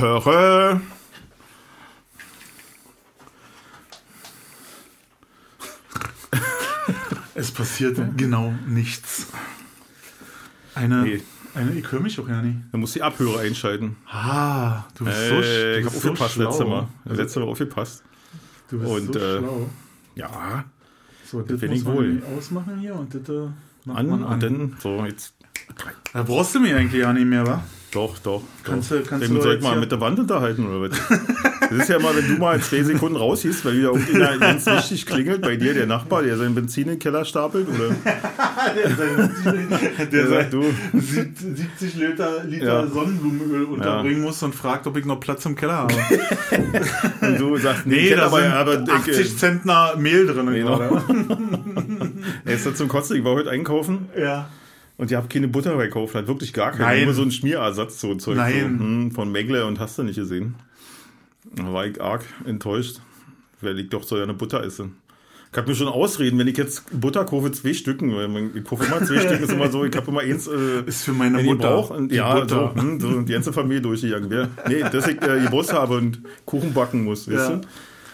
Töre. Es passiert genau nichts. Eine, Nee. eine ich höre mich doch ja nicht. Da muss die Abhörer einschalten. Ah, du bist so, Äh, du ich habe so aufgepasst schlau. letzte Mal. Letzte Mal aufgepasst. Du bist Und, so äh, schlau. Ja, So, das bin muss ich man wohl. ausmachen hier und das äh, an, an. und dann, so, jetzt. da brauchst du mich eigentlich ja nicht mehr, wa? Doch, doch. Kannst doch. du- kannst Dann du soll ich mal mit der Wand unterhalten, oder was? Das ist ja mal, wenn du mal in zwei Sekunden raushiest, weil wieder irgendjemand ganz wichtig klingelt bei dir, der Nachbar, der seinen Benzin in den Keller stapelt, oder? der Der sagt, du, 70 Liter, Liter Ja. Sonnenblumenöl unterbringen muss und fragt, ob ich noch Platz im Keller habe. und du sagst, Nee, kenn da aber, sind aber ich, 80 äh, Zentner Mehl drin. Genau. er ist da zum Kotzen, ich war heute einkaufen Ja. Und ihr habt keine Butter gekauft, hat wirklich gar keine, Nein. nur so ein Schmierersatz, so ein Zeug. Nein. So, hm, von Megle und hast du nicht gesehen. Da war ich arg enttäuscht, weil ich doch so ja eine Butter esse. Ich habe mir schon ausreden, wenn ich jetzt Butter kaufe, zwei Stücken, ich kaufe immer zwei Stücken, ist immer so, ich habe immer eins äh, Ist für meine Mutter. brauche. Und, Die ja, Butter. So, hm, so die ganze Familie durchgegangen wäre. Nee, dass ich äh, Geburtstag habe und Kuchen backen muss, weißt Ja. du?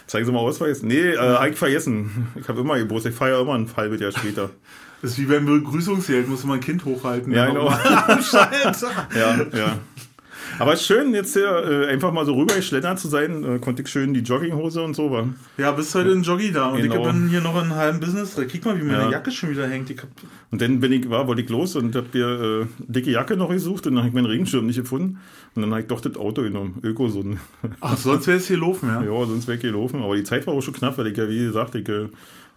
Zeigen Sie mal Ausweis. Nee, äh, hab ich vergessen. Ich habe immer Geburtstag, ich feiere immer ein halbes Jahr später. Das ist wie beim Begrüßungsgeld, muss man ein Kind hochhalten. Ja, genau. Ja, ja. Aber es ist schön, jetzt hier äh, einfach mal so rübergeschlendert zu sein. Äh, konnte ich schön die Jogginghose und so. War. Ja, bist heute in Joggi da und Genau. ich bin hier noch in einem halben Business. Kick mal, wie meine Ja. Jacke schon wieder hängt. Ich hab, Und dann bin ich, war, wollte ich los und habe mir äh, dicke Jacke noch gesucht und dann habe ich meinen Regenschirm nicht gefunden. Und dann habe ich doch das Auto genommen. Ökosun. ach, sonst wäre es hier laufen, ja. Ja, sonst weggelaufen. Aber die Zeit war auch schon knapp, weil ich ja, wie gesagt, ich äh,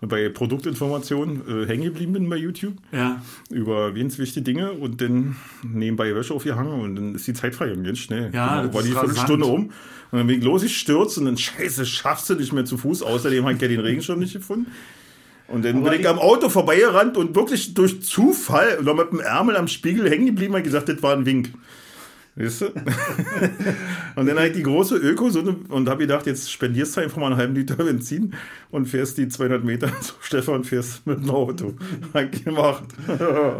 bei Produktinformationen äh, hängen geblieben bin bei YouTube Ja. über ganz wichtige Dinge und dann nebenbei Wäsche aufgehangen und dann ist die Zeit vergangen, ganz schnell. Ja, Genau, war die. Viertelstunde um und dann bin ich los, ich stürze und dann scheiße, schaffst du nicht mehr zu Fuß. Außerdem habe ich ja den Regenschirm nicht gefunden. Und dann bin ich am Auto vorbeigerannt und wirklich durch Zufall noch mit dem Ärmel am Spiegel hängen geblieben und gesagt, das war ein Wink. Weißt du? und dann habe ich die große Öko und habe gedacht, jetzt spendierst du einfach mal einen halben Liter Benzin und fährst die 200 Meter zu Stefan, fährst mit dem Auto. Gemacht.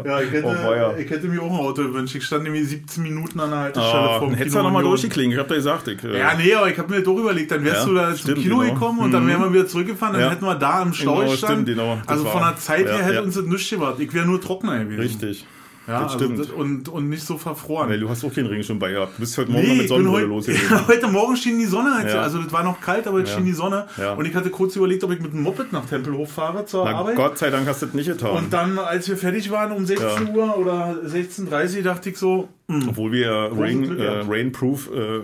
Ja, ich hätte, Oh, ich hätte mir auch ein Auto gewünscht. Ich stand nämlich 17 Minuten an der Haltestelle Ah, vom dann hättest du nochmal Union. durchgeklingelt. Ich hab da gesagt, ich, äh, Ja, nee, aber ich habe mir doch überlegt, dann wärst Ja, du da zum stimmt, Kino genau. gekommen und dann wären wir wieder zurückgefahren, dann Ja. hätten wir da im Stau Genau, gestanden. stimmt, genau. Also von der Zeit her ja, hätte uns das nichts gemacht. Ich wäre nur trockener gewesen. richtig. Ja, das also stimmt. das- und, und nicht so verfroren. Weil du hast auch keinen Regenschirm bei gehabt. Du bist heute Morgen Nee, mit Sonnenbrille heute, losgegangen. heute Morgen schien die Sonne. Halt, Ja. Also das war noch kalt, aber jetzt Ja. schien die Sonne. Ja. Und ich hatte kurz überlegt, ob ich mit dem Moped nach Tempelhof fahre zur Na Arbeit. Gott sei Dank hast du das nicht getan. Und dann, als wir fertig waren um 16 Ja. Uhr oder 16.30 Uhr, dachte ich so, Obwohl wir ja Rain, äh. Rainproof äh,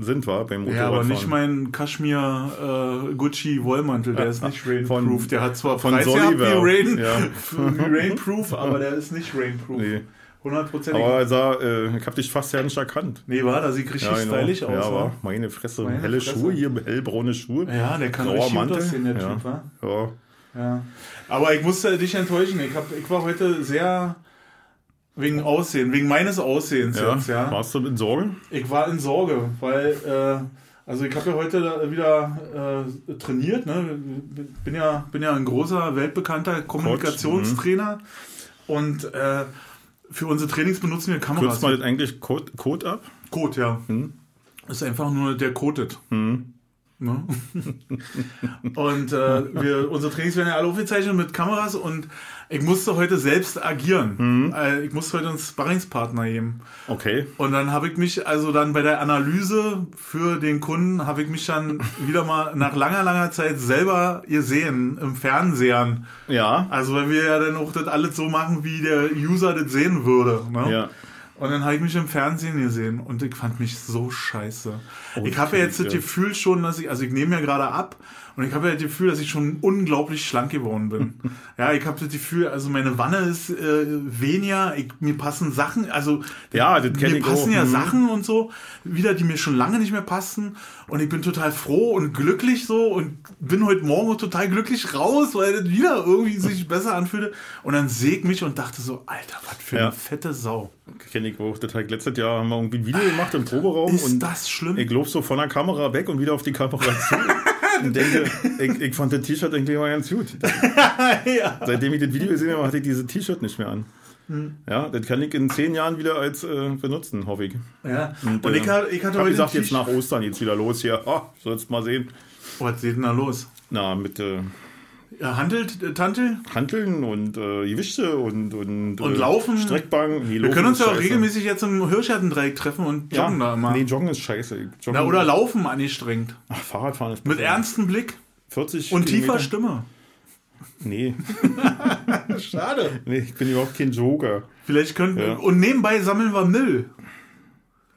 sind, war beim ja, aber Motorradfahren. nicht mein Kaschmir äh, Gucci Wollmantel, der ist nicht Von- Rainproof. Der hat zwar von Preis gehabt wie, Rain, Ja. wie Rainproof, aber der ist nicht Rainproof. Nee. 100%. Aber er sah, äh, ich hab dich fast ja nicht erkannt. nee, war, da sieht richtig genau. stylisch aus. Ja, wa? war meine Fresse. Meine Helle Fresse. Schuhe hier, hellbraune Schuhe. Ja, der kann Grauer richtig gut Mantel. aussehen, der ja. Typ, wa? Ja. Ja. Aber ich musste dich enttäuschen. Ich, hab, ich war heute sehr wegen Aussehen, wegen meines Aussehens Ja. jetzt, ja. Warst du in Sorge? Ich war in Sorge, weil, äh, also ich habe ja heute wieder äh, trainiert, ne? Bin ja, bin ja ein großer, weltbekannter Kommunikationstrainer. Und äh, für unsere Trainings benutzen wir Kameras. Kürzt man das eigentlich Code, Code ab? Code, ja. Hm. Ist einfach nur der codet. Hm. Ne? und äh, wir, unsere Trainings werden ja alle aufgezeichnet mit Kameras und ich musste heute selbst agieren. Mhm. Äh, ich musste heute einen Sparringspartner geben. Okay. Und dann habe ich mich, also dann bei der Analyse für den Kunden, habe ich mich dann wieder mal nach langer, langer Zeit selber gesehen im Fernsehen. Ja. Also weil wir ja dann auch das alles so machen, wie der User das sehen würde. Ne? Ja. Und dann habe ich mich im Fernsehen gesehen und ich fand mich so scheiße. ich habe ja jetzt das. Gefühl schon, dass ich, also ich nehme ja gerade ab und ich habe ja das Gefühl, dass ich schon unglaublich schlank geworden bin. ja, ich habe das Gefühl, also meine Wanne ist äh, weniger, ich, mir passen Sachen, also Ja, das mir passen auch. ja Mhm. Sachen und so wieder, die mir schon lange nicht mehr passen und ich bin total froh und glücklich so und bin heute Morgen total glücklich raus, weil das wieder irgendwie sich besser anfühlte und dann sehe ich mich und dachte so, Alter, was für Ja. eine fette Sau. Kenne ich auch. Das hat letztes Jahr haben wir irgendwie ein Video gemacht im Proberaum Ist und das schlimm? ich lob so von der Kamera weg und wieder auf die Kamera zu. Und denke, ich, ich fand das T-Shirt irgendwie immer ganz gut. ja. Seitdem ich das Video gesehen habe, hatte ich dieses T-Shirt nicht mehr an. Ja, das kann ich in zehn Jahren wieder als äh, benutzen, hoffe ich. Ja. Und, und ich, äh, hatte, ich hatte hab heute. gesagt, jetzt nach Ostern geht's wieder los hier. Oh, sollst mal sehen. Was geht denn da los? Na, mit äh, handelt, äh, Tante? Hanteln und äh, Gewichte und und, Und äh, Laufen. Streckbank. Nee, Wir können uns ja auch regelmäßig jetzt im Hirschgartendreieck treffen und ja, joggen da immer. Nee, Joggen ist scheiße. Joggen, Na, oder Laufen angestrengt. Ach, Fahrradfahren ist Mit ernstem Blick 40 und Kilometer. tiefer Stimme. Nee, Schade. nee, ich bin überhaupt kein Joker. Vielleicht könnten. Ja. Und nebenbei sammeln wir Müll.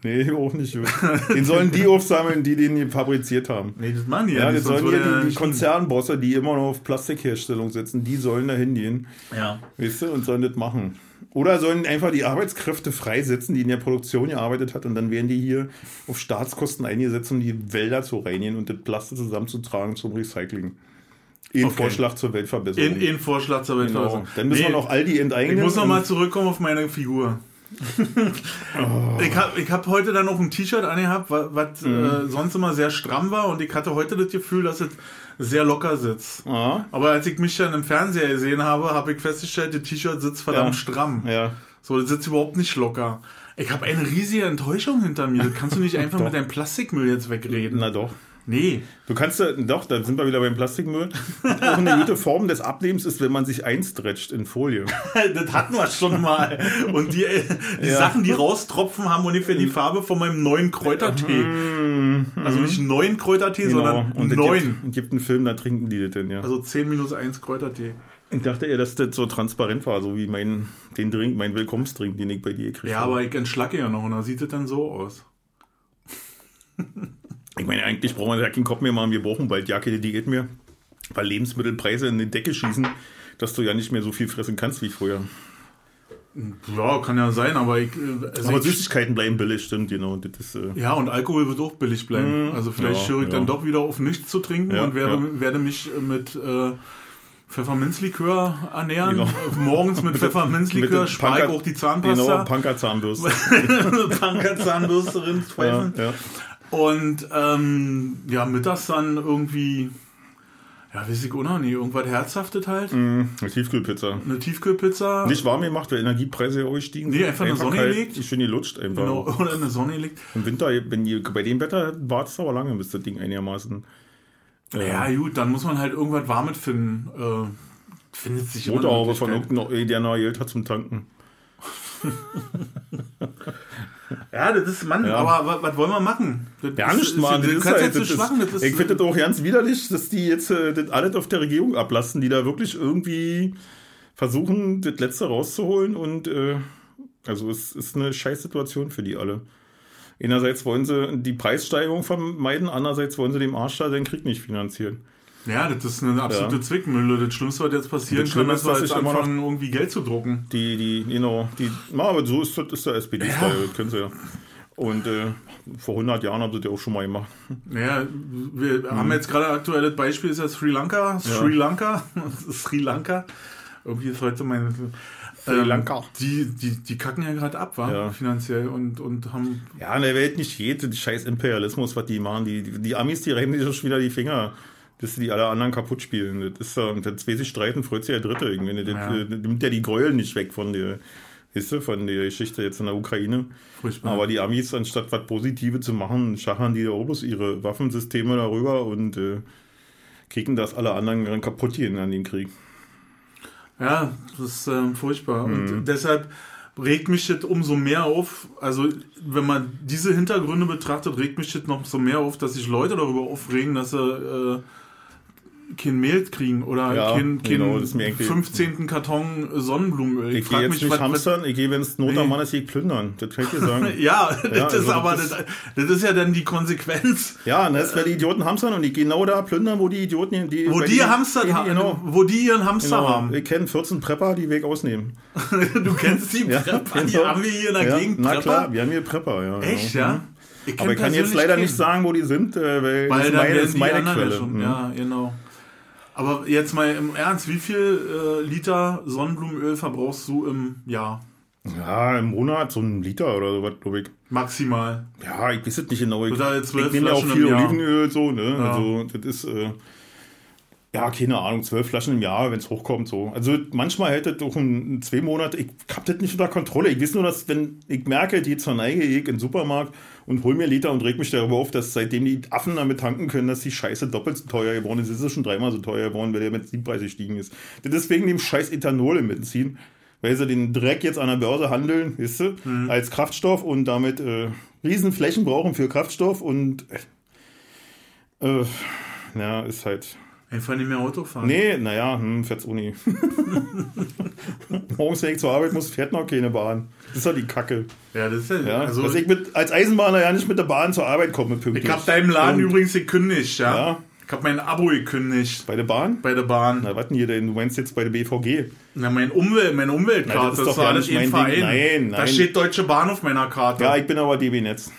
Nee, auch nicht. Den sollen die aufsammeln, die den fabriziert haben. Nee, das machen die Ja, nicht, das sonst sollen hier ja die, die nicht- Konzernbosse, die immer noch auf Plastikherstellung sitzen, die sollen da hingehen, Ja. weißt du, und sollen das machen. Oder sollen einfach die Arbeitskräfte freisetzen, die in der Produktion gearbeitet hat, und dann werden die hier auf Staatskosten eingesetzt, um die Wälder zu reinigen und das Plastik zusammenzutragen zum Recycling. Ein Okay. Vorschlag zur Weltverbesserung. In, in Vorschlag zur genau. Weltverbesserung. Dann müssen wir Nee, noch Aldi Ich enteignen. muss noch und- mal zurückkommen auf meine Figur. Oh. Ich habe ich hab heute dann noch ein T-Shirt angehabt, wa- was Mhm. äh, sonst immer sehr stramm war und ich hatte heute das Gefühl, dass es sehr locker sitzt. Ah, Aber als ich mich dann im Fernseher gesehen habe, habe ich festgestellt, das T-Shirt sitzt verdammt Ja. stramm. ja. So, das sitzt überhaupt nicht locker. Ich habe eine riesige Enttäuschung hinter mir. Das kannst du nicht einfach mit deinem Plastikmüll jetzt wegreden. Na doch. Nee. Du kannst ja, doch, da sind wir wieder beim Plastikmüll. Auch eine gute Form des Abnehmens ist, wenn man sich einstretcht in Folie. Das hatten wir schon mal. Und die, äh, die Ja. Sachen, die raustropfen, haben ungefähr die Farbe von meinem neuen Kräutertee. Also nicht neuen Kräutertee, sondern Mhm. Und neun. gibt, es gibt einen Film, da trinken die das denn, ja. Also 10 minus 1 Kräutertee. ich dachte eher, dass das so transparent war, so wie mein, den Drink, mein Willkommensdrink, den ich bei dir gekriegt Ja, aber ich entschlacke ja noch und da sieht es dann so aus. Ich meine, eigentlich brauchen wir ja keinen Kopf mehr machen, wir brauchen bald ja keine Diät mehr, weil Lebensmittelpreise in die Decke schießen, dass du ja nicht mehr so viel fressen kannst wie früher. Ja, kann ja sein, aber ich. äh, Also Aber ich Süßigkeiten bleiben billig, stimmt, genau. Das ist, äh, ja, und Alkohol wird auch billig bleiben. Also vielleicht ja, höre ich dann ja. doch wieder auf nichts zu trinken Ja, und werde, ja. werde mich mit äh, Pfefferminzlikör ernähren. Genau. Morgens mit Pfefferminzlikör Punker- auch die Genau, Zahnpasta. Punkerzahnbürste. Punker-Zahnbürste ja, rinspfeifen. ja. Und ähm, ja, mittags dann irgendwie, ja, weiß ich auch noch nicht, irgendwas Herzhaftes halt. Mm, eine Tiefkühlpizza. Eine Tiefkühlpizza. Nicht warm gemacht, weil Energiepreise auch gestiegen Nee, sind. einfach in die Sonne kalt, gelegt. Schön gelutscht einfach. Genau, oder in der Sonne liegt. Im Winter, wenn die, bei dem Wetter war es aber lange, bis das Ding einigermaßen Ja, gut, dann muss man halt irgendwas Warmes finden. Äh, findet sich eine Motorhaube von Möglichkeit. irgendeinem, der noch Geld hat zum Tanken. Ja, das ist, Mann, Ja. aber was, wollen wir machen? Das Ja, ist- ist-. Du Das ist kannst halt, jetzt das zu schwachen. Das ist, ist, ich finde das auch ganz widerlich, dass die jetzt äh, das alles auf der Regierung ablassen, die da wirklich irgendwie versuchen, das Letzte rauszuholen und äh, also es ist eine Scheißsituation für die alle. Einerseits wollen sie die Preissteigerung vermeiden, andererseits wollen sie dem Arsch da den Krieg nicht finanzieren. Ja, das ist eine absolute Ja. Zwickmühle. Das Schlimmste, was jetzt passieren Das kann, ist, wir dass jetzt immer noch- anfangen, irgendwie Geld zu drucken. Die, die, genau, die, na, aber so ist das ist der SPD-Style, das können sie ja. Und äh, vor 100 Jahren haben sie das auch schon mal gemacht. Naja, wir haben jetzt gerade aktuelles Beispiel, ist ja Sri Lanka. Sri Lanka. Sri Lanka. Irgendwie ist heute mein. Sri Lanka. Die, die, die kacken ja gerade ab, war Ja. finanziell und, und haben. Ja, in der Welt nicht jede, die scheiß Imperialismus, was die machen. Die, die, die Amis, die reiben sich schon wieder die Finger, dass sie die alle anderen kaputt spielen. Das ist ja, wenn zwei sich streiten, freut sich der Dritte. Irgendwie. Das, Ja. das nimmt ja die Gräuel nicht weg von der, weißt du, von der Geschichte jetzt in der Ukraine. Furchtbar. Aber die Amis, anstatt was Positive zu machen, schachern die da auch bloß ihre Waffensysteme darüber und äh, kriegen das alle anderen kaputt gehen an den Krieg. Ja, das ist ähm, furchtbar. Mhm. Und deshalb regt mich das umso mehr auf. Also, wenn man diese Hintergründe betrachtet, regt mich das noch so mehr auf, dass sich Leute darüber aufregen, dass sie äh, kein Mehl kriegen oder Ja, keinen kein genau, das ist mir irgendwie- 15. Karton Sonnenblumenöl. Ich gehe jetzt nicht hamstern, ich gehe, wenn es Not am. Mann ist, ich plündern. Das kann ich dir sagen. Ja, das Ja, ist also aber das- das, das ist ja dann die Konsequenz. Ja, und das wäre die Idioten hamstern und die genau da plündern, wo die Idioten, die. Wo die denen- Hamster die- haben, Genau. wo die ihren Hamster genau. haben. Ich kenne 14 Prepper, die Weg ausnehmen. Du kennst die Ja, Prepper, die genau. haben wir hier in der Ja, Gegend. na klar, wir haben hier Prepper, ja. Echt, genau. ja? Mhm. Ich Aber ich kann jetzt leider keinen. nicht sagen, wo die sind, äh, weil, Weil das ist meine, das ist die meine ja Quelle. schon. Mhm. Ja, genau. Aber jetzt mal im Ernst, wie viel äh, Liter Sonnenblumenöl verbrauchst du im Jahr? Ja, im Monat so ein Liter oder sowas, glaube ich. Maximal. Ja, ich weiß es nicht genau. Ich, zwölf ich nehme ja auch viel. Olivenöl, so, ne? Ja. Also, das ist, äh, Ja, keine Ahnung, zwölf Flaschen im Jahr, wenn es hochkommt, so. Also manchmal hätte doch in zwei Monate, ich hab das nicht unter Kontrolle. Ich weiß nur, dass, wenn ich merke, die verneige ich in den Supermarkt und hol mir Liter und reg mich darüber auf, dass seitdem die Affen damit tanken können, dass die Scheiße doppelt so teuer geworden ist. Es ist schon dreimal so teuer geworden, weil der Benzinpreis gestiegen ist. Deswegen dem scheiß Ethanol im Benzin, weil sie den Dreck jetzt an der Börse handeln, weißt du, mhm. als Kraftstoff und damit äh, Riesenflächen brauchen für Kraftstoff und äh, äh ja, ist halt Einfach nicht mehr Auto fahren. Nee, naja, hm, fährt's Uni. Morgens, wenn ich zur Arbeit muss, fährt noch keine Bahn. Das ist doch die Kacke. Ja, das ist ja. ja also, dass ich mit, als Eisenbahner ja nicht mit der Bahn zur Arbeit komme, pünktlich. Ich hab deinem Laden Und, übrigens gekündigt, ja. ja. Ich hab mein Abo gekündigt. Bei der Bahn? Bei der Bahn. Na, warten hier denn? Du meinst jetzt bei der BVG? Na, mein Umwelt, meine Umweltkarte. Na, das ist doch das war alles ein Verein. Nein, nein. Da steht Deutsche Bahn auf meiner Karte. Ja, ich bin aber DB Netz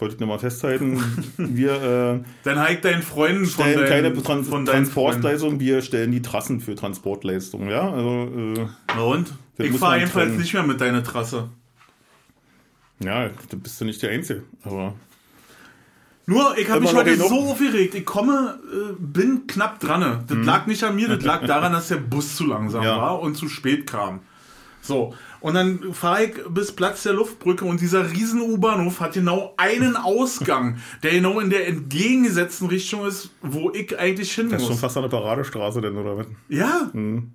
wollte ich nochmal festhalten. Wir äh, Dann halt deinen Freunden stellen von deinen, keine Trans von Transportleistung, wir stellen die Trassen für Transportleistungen. Ja, also, äh, Na und? Ich fahre jedenfalls nicht mehr mit deiner Trasse. Ja, da bist du nicht der Einzige. Aber nur, ich habe mich heute so aufgeregt. Ich komme, äh, bin knapp dran. Das hm. lag nicht an mir, das lag daran, dass der Bus zu langsam ja. war und zu spät kam. So, und dann fahre ich bis Platz der Luftbrücke und dieser riesen U-Bahnhof hat genau einen Ausgang, der genau in der entgegengesetzten Richtung ist, wo ich eigentlich hin muss. Das ist schon fast eine Paradestraße denn, oder was? Ja. Hm.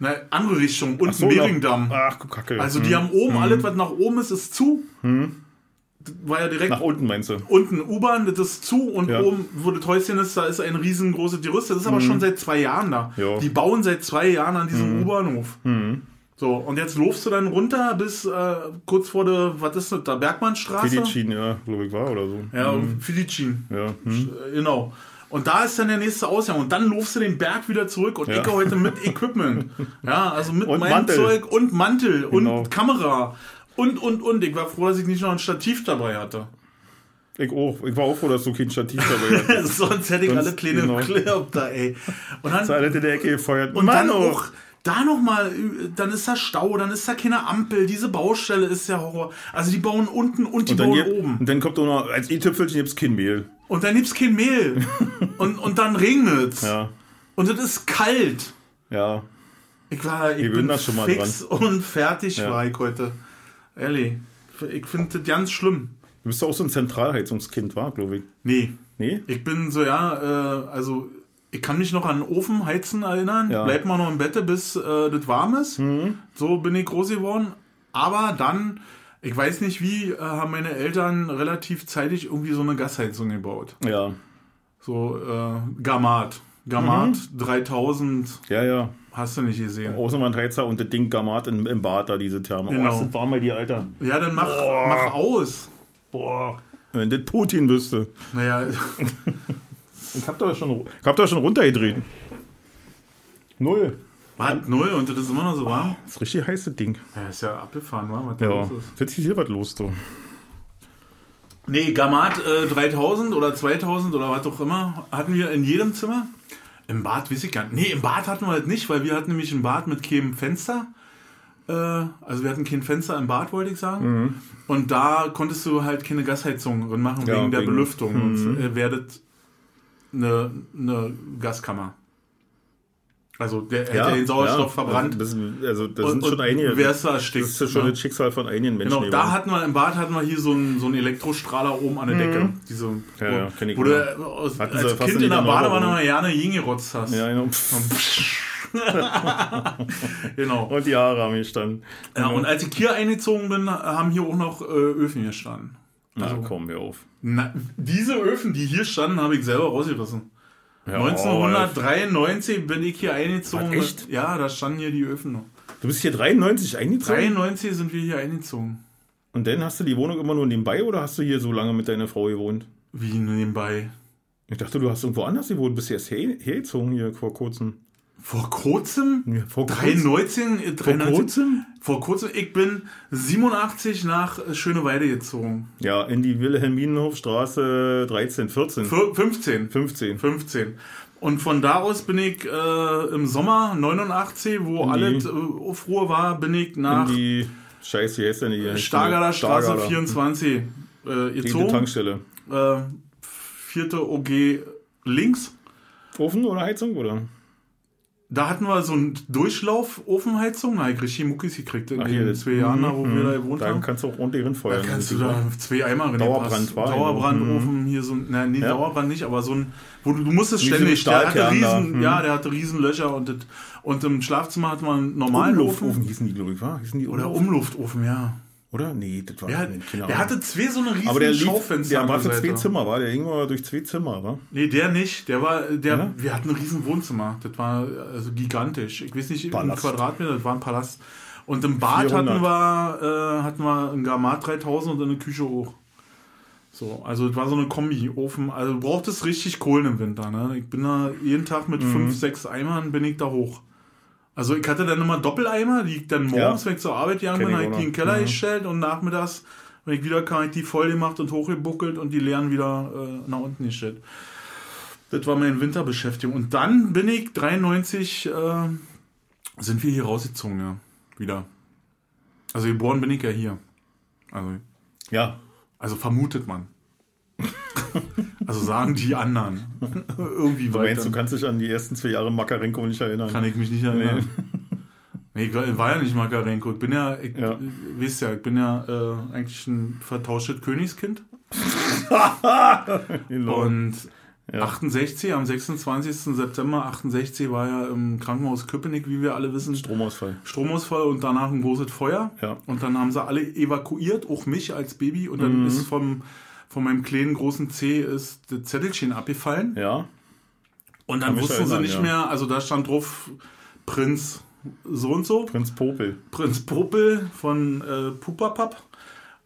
Na, andere Richtung, unten so, Mehringdamm. Ach, Kacke. Also die hm. haben oben, hm. alles was nach oben ist, ist zu. Hm. war ja direkt. Nach unten meinst du? Unten U-Bahn, das ist zu und ja. oben, wo das Häuschen ist, da ist ein riesengroßes Gerüst. Das ist aber hm. schon seit zwei Jahren da. Jo. Die bauen seit zwei Jahren an diesem hm. U-Bahnhof. Hm. So, und jetzt lofst du dann runter bis äh, kurz vor der, was ist das, der Bergmannstraße? Filicin, ja, glaube ich, war oder so. Ja, mhm. Filicin. Ja. Hm. Genau. Und da ist dann der nächste Ausgang. Und dann lofst du den Berg wieder zurück und ja. ich heute mit Equipment. Ja, also mit und meinem Mantel. Zeug und Mantel genau. und Kamera. Und, und, und. Ich war froh, dass ich nicht noch ein Stativ dabei hatte. Ich auch. Ich war auch froh, dass du kein Stativ dabei hattest. Sonst hätte ich Sonst, alle kleine genau. Clip da, ey. Und dann, das in der Ecke gefeuert. Und Mann, dann auch da nochmal, dann ist da Stau, dann ist da keine Ampel, diese Baustelle ist ja Horror. Also die bauen unten und die und bauen gibt, oben. Und dann kommt auch noch, als i-Tüpfelchen gibt's kein Mehl. Und dann gibt's kein Mehl. und, und dann regnet's. Ja. Und es ist kalt. Ja. Ich war, ich bin das schon mal fix dran. und fertig ja. war ich heute. Ehrlich. Ich finde das ganz schlimm. Du bist doch auch so ein Zentralheizungskind, war, glaube ich. Nee. Nee? Ich bin so, ja, äh, also ich kann mich noch an Ofen heizen erinnern. Ja. Bleibt mal noch im Bett, bis äh, das warm ist. Mhm. So bin ich groß geworden. Aber dann, ich weiß nicht wie, äh, haben meine Eltern relativ zeitig irgendwie so eine Gasheizung gebaut. Ja. So äh, Gamat. Gamat mhm. 3000. Ja, ja. Hast du nicht gesehen. Außenwandheizer und das Ding Gamat im, im Bad da, diese Therme. Genau. Oh, das warm bei dir, Alter. Ja, dann mach, mach aus. Boah. Wenn das Putin wüsste. Naja. Ich hab da schon, ich hab da schon runtergedreht. Null. Was? Null? Und das ist immer noch so warm? Das ist richtig heiße Ding. Ja, ist ja abgefahren, war was da ja. los ist. Jetzt ist hier was los, du. Nee, Gamat äh, 3000 oder 2000 oder was auch immer hatten wir in jedem Zimmer. Im Bad weiß ich gar nicht. Nee, im Bad hatten wir halt nicht, weil wir hatten nämlich ein Bad mit keinem Fenster. Äh, also wir hatten kein Fenster im Bad, wollte ich sagen. Mhm. Und da konntest du halt keine Gasheizung drin machen ja, wegen der Belüftung. Mhm. Und äh, werdet eine, eine Gaskammer. Also der hätte ja, den Sauerstoff ja, verbrannt. Also das, also das sind und, schon einige. Wärst du erstickt. Das ist schon ne? das Schicksal von einigen Menschen. Genau, da hatten wir im Bad hatten wir hier so einen, so einen Elektrostrahler oben an der Decke. Mhm. Diese, ja, ja, kenn ich wo du als, als Kind in der Badewanne mal gerne hingerotzt hast. Ja, genau. genau. Und die Haare haben gestanden. Ja, und als ich hier eingezogen bin, haben hier auch noch äh, Öfen gestanden. Also, Na, komm, hör auf. Na, diese Öfen, die hier standen, habe ich selber rausgerissen. Ja, 1993 oh, bin ich hier eingezogen. Was, echt? Ja, da standen hier die Öfen noch. Du bist hier 93 eingezogen? 93 sind wir hier eingezogen. Und dann hast du die Wohnung immer nur nebenbei oder hast du hier so lange mit deiner Frau gewohnt? Wie nebenbei? Ich dachte, du hast irgendwo anders gewohnt, bist erst hergezogen hier vor kurzem. Vor kurzem? Ja, vor 93, 93, vor kurzem? Vor kurzem. Ich bin 87 nach Schöneweide gezogen. Ja, in die Wilhelminenhofstraße 13, 14. 15. 15. 15. Und von da aus bin ich äh, im Sommer 89, wo alles äh, Aufruhr war, bin ich nach. In die Scheiße, wie heißt denn die? Stargarder Straße Stargarder. 24 äh, gezogen. Die Tankstelle. Äh, vierte OG links. Ofen oder Heizung oder? Da hatten wir so einen Durchlauf-Ofenheizung. Da habe ich richtig Muckis gekriegt in Ach, den hier, zwei Jahren, da, wo mhm, wir da gewohnt Da haben. kannst du auch ordentlich Da rinfeuern. kannst du da zwei Eimer rein Dauerbrand war, Dauerbrandofen hier so ein, nein, nee, Ja. Dauerbrand nicht, aber so ein, wo du, du musstest ständig, der hatte da. riesen, Mhm. ja, der hatte riesen Löcher und, das, und im Schlafzimmer hat man einen normalen Umluftofen Ofen. hießen die, glaube ich, war? Hießen die Oder Umluft? Umluftofen, ja. Oder? Nee, das war nee, keine der hatte zwei so eine riesen Aber der Schaufenster. der war für zwei. Zimmer, war? Der mal durch zwei Zimmer, war? Nee, der nicht. Der war, der, Ja? wir hatten ein riesen Wohnzimmer. Das war also gigantisch. Ich weiß nicht, Palast. im Quadratmeter, das war ein Palast. Und im Bad 400. hatten wir, äh, hatten wir ein Gamat 3000 und eine Küche hoch. So, also das war so eine Kombi-Ofen. Also du brauchtest richtig Kohlen im Winter. Ne? Ich bin da jeden Tag mit Mhm. fünf, sechs Eimern bin ich da hoch. Also ich hatte dann immer Doppeleimer, die ich dann morgens, Ja. wenn ich zur Arbeit gegangen bin, habe ich die in den. Keller Mhm. gestellt und nachmittags, wenn ich wieder kam, habe ich die voll gemacht und hochgebuckelt und die leeren wieder äh, nach unten gestellt. Das war meine Winterbeschäftigung. Und dann bin ich 93, äh, sind wir hier rausgezogen, ja. Wieder. Also geboren bin ich ja hier. Also, Ja. also vermutet man. also sagen die anderen. Irgendwie Du meinst, du kannst dich an die ersten zwei Jahre Makarenko nicht erinnern? Kann ich mich nicht erinnern. Nee, ich war war ja nicht Makarenko. Ich bin ja, ich, Ja. wisst ja, ich bin ja äh, eigentlich ein vertauschtes Königskind. Genau. Und Ja. 68, am 26. September 68 war ja im Krankenhaus Köpenick, wie wir alle wissen, Stromausfall. Stromausfall und danach ein großes Feuer. Ja. Und dann haben sie alle evakuiert, auch mich als Baby. Und dann Mhm. ist vom, von meinem kleinen großen C ist das Zettelchen abgefallen. Ja. Und dann wussten sie erinnern, nicht ja. mehr, also da stand drauf Prinz so und so, Prinz Popel. Prinz Popel von äh, Pupapap.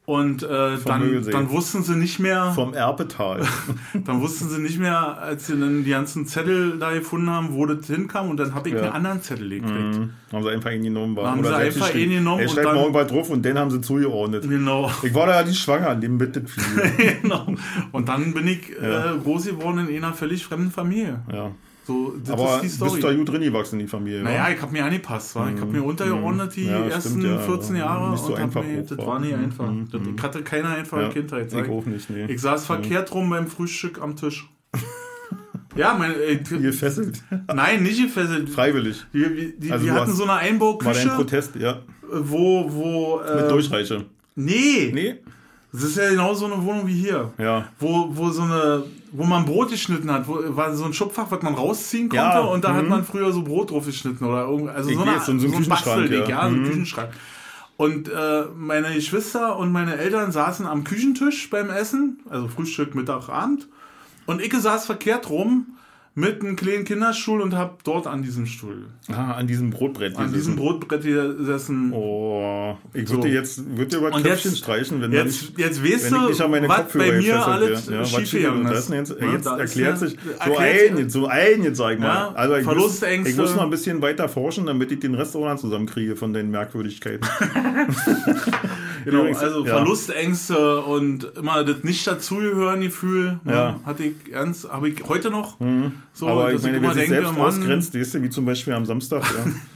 Und äh, dann, dann wussten sie nicht mehr, Vom Erpetal. dann wussten sie nicht mehr, als sie dann die ganzen Zettel da gefunden haben, wo das hinkam. Und dann habe ich Ja. einen anderen Zettel gekriegt. Mhm. Haben sie einfach ihn genommen. War. Haben sie selbst einfach ihn genommen Er schreibt morgen bald drauf und den haben sie zugeordnet. Genau. Ich war da ja nicht schwanger, an dem bitte viel. genau. Und dann bin ich Ja. äh, groß geworden in einer völlig fremden Familie. ja. So, das Aber ist die bist Story. da gut drin gewachsen in die Familie. Naja, wa? ich habe mir angepasst, wa? ich habe mir untergeordnet die Ja, ersten stimmt, ja. 14 Jahre Nicht so und einfach mir, das wa? war nie Mhm, einfach. mhm, Das, ich hatte keine einfache ja. Kindheit. Ich auch nicht, nee. Ich saß verkehrt rum beim Frühstück am Tisch. ja, mein, äh, Gefesselt. nein, nicht gefesselt. Freiwillig. Wir, wir, die, Also du hatten so eine War dein Einbauküche, Protest, ja. wo, wo, Mit äh, Durchreiche. nee, Nee? Das ist ja genau so eine Wohnung wie hier. Ja. wo, wo so eine, wo man Brot geschnitten hat, wo, war so ein Schubfach, was man rausziehen konnte Ja, und da hat mhm. man früher so Brot drauf geschnitten oder irgendwie, also Ich so, eine, so ein- so ein Bastelding, ja. ja, so ein Mhm. Küchenschrank. Und äh, meine Geschwister und meine Eltern saßen am Küchentisch beim Essen, also Frühstück, Mittag, Abend. Und ich saß verkehrt rum mit einem kleinen Kinderstuhl und hab dort an diesem Stuhl, Ah, an diesem Brotbrett. an diesem gesessen. Brotbrett gesessen. Oh, ich So. würde jetzt würde über Und Köpfchen jetzt- streichen, wenn da nicht, Jetzt, jetzt weißt wenn ich nicht an du, meine was Kopfhörer bei mir alles. Ja, schief- ist. jetzt, Ja, jetzt ist erklärt ja- sich so erklärt ein, so ein, jetzt sag ich mal. Ja, also ich muss, Verlustängste. ich muss noch ein bisschen weiter forschen, damit ich den Rest auch noch zusammenkriege von den Merkwürdigkeiten. Genau, also ja. Verlustängste und immer das nicht dazugehören Gefühl. Ne, Ja. Mhm. Hatte ich ernst, habe ich heute noch. So, Aber ich meine, wer sich selbst Mann, ausgrenzt, du, wie zum Beispiel am Samstag.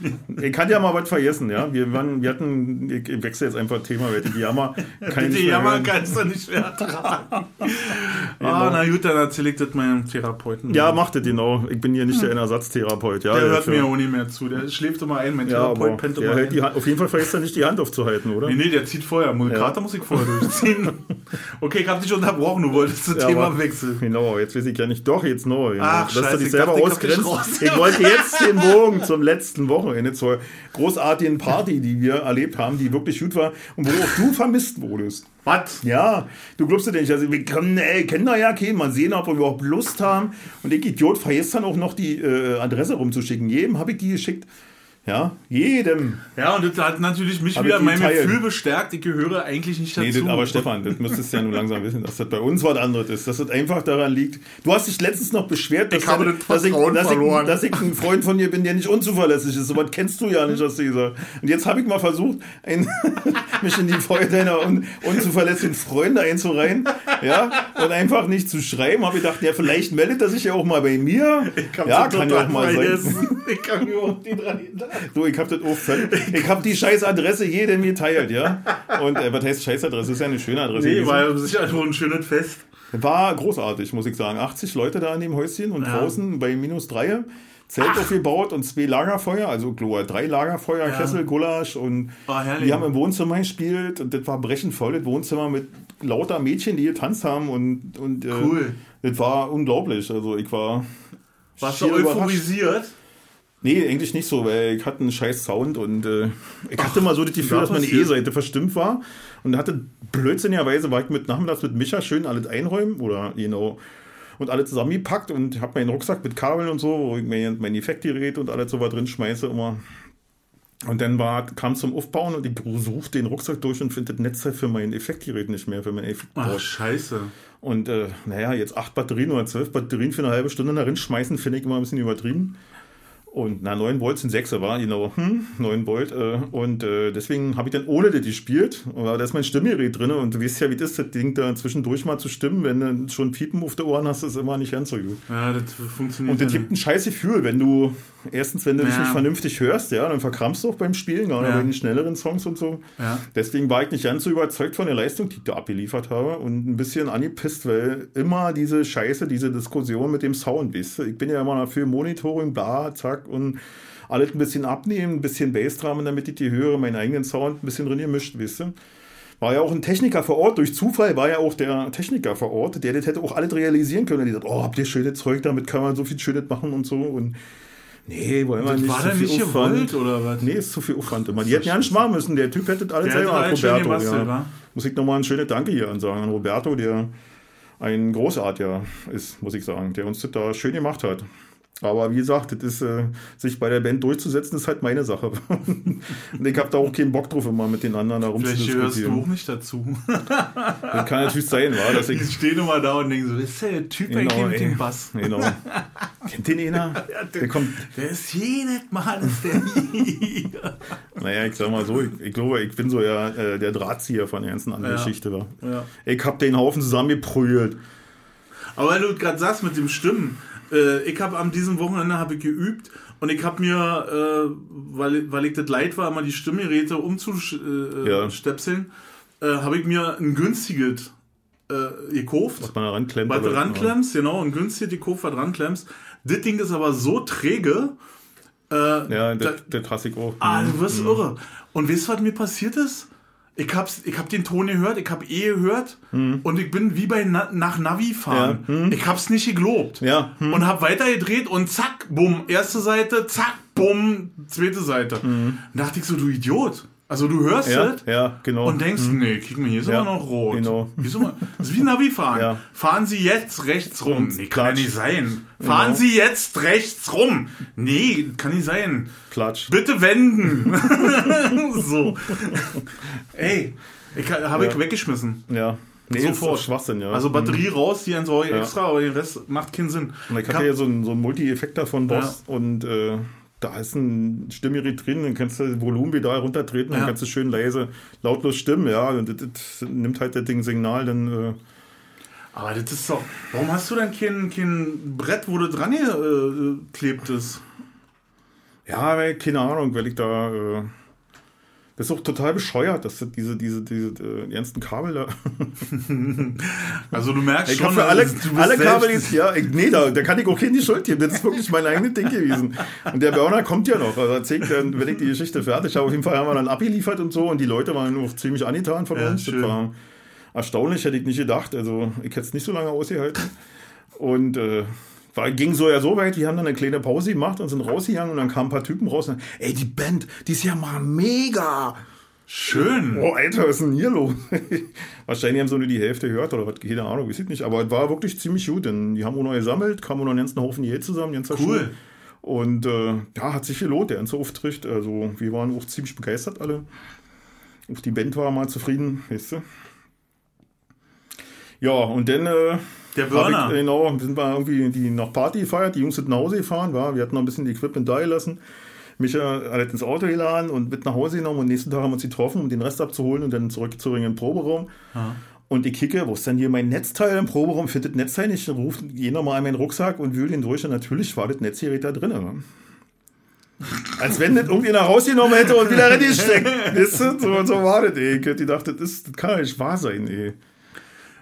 Ja. ich kann ja mal was vergessen, ja. Wir, waren, wir hatten, ich, ich wechsle jetzt einfach Thema, weil die Jammer kann ich Die nicht mehr Jammer kannst du nicht mehr ertragen. ah, na gut, dann erzähle ich das meinem Therapeuten. Ja, macht das genau. Ich bin hier nicht der Ersatztherapeut. Ja, Der hört mir auch nicht mehr zu. Der schläft immer ein. Mein Therapeut pennt immer ein. auf jeden Fall vergisst er nicht, die Hand aufzuhalten, oder? Nee, nee, der zieht vorher. Kater muss ich vorher durchziehen. okay, ich habe dich unterbrochen. Du wolltest das Ja, Thema wechseln. Genau, jetzt weiß ich ja nicht. Doch, jetzt neu. Ach, Dass du scheiße, dich ich selber dachte, ich dich ausgrenzt. raus. Ich wollte jetzt den Bogen zum letzten Wochenende zur großartigen Party, die wir erlebt haben, die wirklich gut war und wo auch du vermisst wurdest. Was? Ja, du glaubst ja nicht. Also wir können, ey, kennen da ja keinen. Mal sehen, ob wir überhaupt Lust haben. Und ich Idiot vergisst dann auch noch die äh, Adresse rumzuschicken. Jedem habe ich die geschickt. Ja, jedem. Ja, und das hat natürlich mich Hab wieder ich in meinem geteilt. Gefühl bestärkt. Ich gehöre eigentlich nicht dazu. Nee, das, aber Stefan, das müsstest du ja nun langsam wissen, dass das bei uns was anderes ist. Dass das einfach daran liegt. Du hast dich letztens noch beschwert, dass, Ich habe das dass, ich, dass, ich, dass ich ein Freund von dir bin, der nicht unzuverlässig ist. So was kennst du ja nicht, hast du gesagt. Und jetzt habe ich mal versucht, ein, mich in die Freude deiner un, unzuverlässigen Freunde einzureihen. Ja, und einfach nicht zu schreiben. Habe gedacht, ja, vielleicht meldet er sich ja auch mal bei mir. Ich Ja, kann ja auch mal sein. Ich kann mir überhaupt nicht dran erinnern. So, ich habe das auch völlig. Ich habe die scheiß Adresse jedem geteilt, ja. Und äh, was heißt scheiß Adresse? Das ist ja eine schöne Adresse. Nee, war sicher nur ein schönes Fest. War großartig, muss ich sagen. 80 Leute da in dem Häuschen und Ja. draußen bei minus 3. Zelt Ach. aufgebaut und zwei Lagerfeuer, also Gloa, drei Lagerfeuer, ja. Kessel, Gulasch und oh, die haben im Wohnzimmer gespielt und das war brechend voll, das Wohnzimmer mit lauter Mädchen, die getanzt haben und, und äh, cool. Äh, das war unglaublich. Also ich war. Warst du euphorisiert? Nee, eigentlich nicht so, weil ich hatte einen scheiß Sound und äh, ich hatte Ach, mal so das Gefühl, dass meine E-Seite verstimmt war und hatte blödsinnigerweise war ich mit nachmittags mit Micha schön alles einräumen oder you know, und alles zusammengepackt und habe meinen Rucksack mit Kabeln und so, wo ich mein, mein Effektgerät und alles so was drin schmeiße immer. Und dann war, kam zum Aufbauen und ich suche den Rucksack durch und finde das Netzteil für mein Effektgerät nicht mehr, für mein Effektboard. Ach, scheiße. Und äh, naja, jetzt acht Batterien oder zwölf Batterien für eine halbe Stunde darin schmeißen, finde ich immer ein bisschen übertrieben. Und na, 9 Volt sind 6, war genau, hm, 9 Volt. Äh, und äh, deswegen habe ich dann ohne das gespielt. Aber da ist mein Stimmgerät drin und du weißt ja, wie das ist, das Ding da zwischendurch mal zu stimmen, wenn du schon Piepen auf der Ohren hast, ist immer nicht ganz so gut. Ja, das funktioniert. Und das gibt ein scheiß Gefühl, wenn du, erstens, wenn du ja. dich nicht vernünftig hörst, ja, dann verkrampfst du auch beim Spielen, gerade ja. bei den schnelleren Songs und so. Ja. Deswegen war ich nicht ganz so überzeugt von der Leistung, die ich da abgeliefert habe und ein bisschen angepisst, weil immer diese Scheiße, diese Diskussion mit dem Sound, weißt du, ich bin ja immer dafür Monitoring, bla, zack, und alles ein bisschen abnehmen, ein bisschen Bassdrum, damit ich die höre, meinen eigenen Sound ein bisschen drin gemischt, wisst ihr. War ja auch ein Techniker vor Ort, durch Zufall war ja auch der Techniker vor Ort, der das hätte auch alles realisieren können. Die sagt, oh, habt ihr schönes Zeug, damit kann man so viel schönes machen und so. Und nee, wollen wir nicht. War der nicht gewollt oder was? Nee, ist zu viel Aufwand immer. Die hätten ja nicht machen müssen. Der Typ hätte alles selber Roberto. Bastel, ja. Muss ich nochmal ein schönes Danke hier ansagen an Roberto, der ein Großartiger ist, muss ich sagen, der uns das da schön gemacht hat. Aber wie gesagt, das ist, äh, sich bei der Band durchzusetzen, ist halt meine Sache. und ich habe da auch keinen Bock drauf, immer mit den anderen herum Vielleicht zu diskutieren. Vielleicht hörst du auch nicht dazu. das kann natürlich sein, war, dass ich... Ich stehe nur mal da und denke so, ist der Typ genau, mit dem Bass? Genau. Kennt den einer? Ja, der, der, kommt... Der ist jedes Mal, ist der hier. naja, ich sag mal so, ich, ich glaube, ich bin so ja äh, der Drahtzieher von der ganzen anderen ja. Geschichte. War. Ja. Ich habe den Haufen zusammengeprügelt. Aber weil du gerade sagst mit dem Stimmen, äh, ich habe an diesem Wochenende habe ich geübt und ich habe mir, äh, weil, weil ich das leid war, mal die Stimmgeräte umzustöpseln, äh, ja. Äh, habe ich mir ein günstiges äh, gekauft. Was man da ranklemmt. Was du ranklemmst, genau, ein günstiges gekauft, was ranklemmst. Das Ding ist aber so träge. Äh, ja, der, Klassik auch. Ah, du wirst mhm. irre. Und weißt du, was mir passiert ist? Ich hab's, ich hab den Ton gehört, ich hab eh gehört hm. und ich bin wie bei Na nach Navi fahren. Ja. Hm. Ich hab's nicht gelobt. Ja. Hm. Und hab weiter gedreht und zack, bumm, erste Seite, zack, bumm, zweite Seite. Hm. Da dachte ich so, du Idiot. Also du hörst ja, es ja, genau. und denkst, hm. nee, kick mal, hier ist ja, immer noch rot. Genau. Hier ist immer, das ist wie Navi fahren. Ja. Fahren Sie jetzt rechts rum. Nee, kann ja nicht sein. Fahren genau. Sie jetzt rechts rum. Nee, kann nicht sein. Klatsch. Bitte wenden. so. Ey, ich habe ich weggeschmissen. Ja. Nee, Sofort. Schwachsinn, ja. Also Batterie mhm. raus, die ein extra, aber der Rest macht keinen Sinn. Und ich hatte ja so einen, so einen Multi-Effektor von Boss und äh, da ist ein Stimmgerät drin, dann kannst du das Volumenpedal runtertreten, ja. dann kannst du schön leise, lautlos stimmen, ja, und das, das nimmt halt das Ding Signal, dann. Äh aber das ist doch. Warum hast du denn kein, kein Brett, wo du dran äh, klebt ist? Ja, weil, keine Ahnung, weil ich da. Äh das ist auch total bescheuert, dass diese, diese, diese, äh, die ganzen Kabel da. also du merkst ich schon, für alle, alle Kabel ist, ja, ich, nee, da, da kann ich auch keine Schuld geben. Das ist wirklich mein eigenes Ding gewesen. Und der Burner kommt ja noch. Also erzählt dann, wenn ich die Geschichte fertig habe, auf jeden Fall haben wir dann abgeliefert und so und die Leute waren auch ziemlich angetan von ja, uns. Schön. Das war erstaunlich, hätte ich nicht gedacht. Also ich hätte es nicht so lange ausgehalten. Und äh, war, ging so ja so weit, die haben dann eine kleine Pause gemacht und sind rausgegangen und dann kamen ein paar Typen raus und ey, die Band, die ist ja mal mega. Schön. Oh, Alter, was ist denn hier los? Wahrscheinlich haben sie nur die Hälfte gehört oder was, keine Ahnung, ich nicht. Aber es war wirklich ziemlich gut, denn die haben auch noch gesammelt, kamen auch noch einen ganzen Haufen Geld zusammen, ganz Cool. Schule. Und äh, ja, hat sich gelohnt, der ganze Auftritt. Also, wir waren auch ziemlich begeistert alle. Auch die Band war mal zufrieden, weißt du. Ja, und dann äh, der Burner. Ich, genau, sind wir irgendwie die nach Party gefeiert, die Jungs sind nach Hause gefahren, war. wir hatten noch ein bisschen die Equipment da gelassen. Micha hat ins Auto geladen und mit nach Hause genommen und nächsten Tag haben wir uns getroffen, um den Rest abzuholen und dann zurückzubringen in den Proberaum. Aha. Und ich kicke, wo ist denn hier mein Netzteil im Proberaum? Findet Netzteil nicht, ruft jener mal in meinen Rucksack und wühlt ihn durch und natürlich war das Netzgerät da drin. Als wenn das irgendwie nach rausgenommen hätte und wieder reingesteckt. so, so war das, ey. Ich dachte, das, das kann ja nicht wahr sein, ey.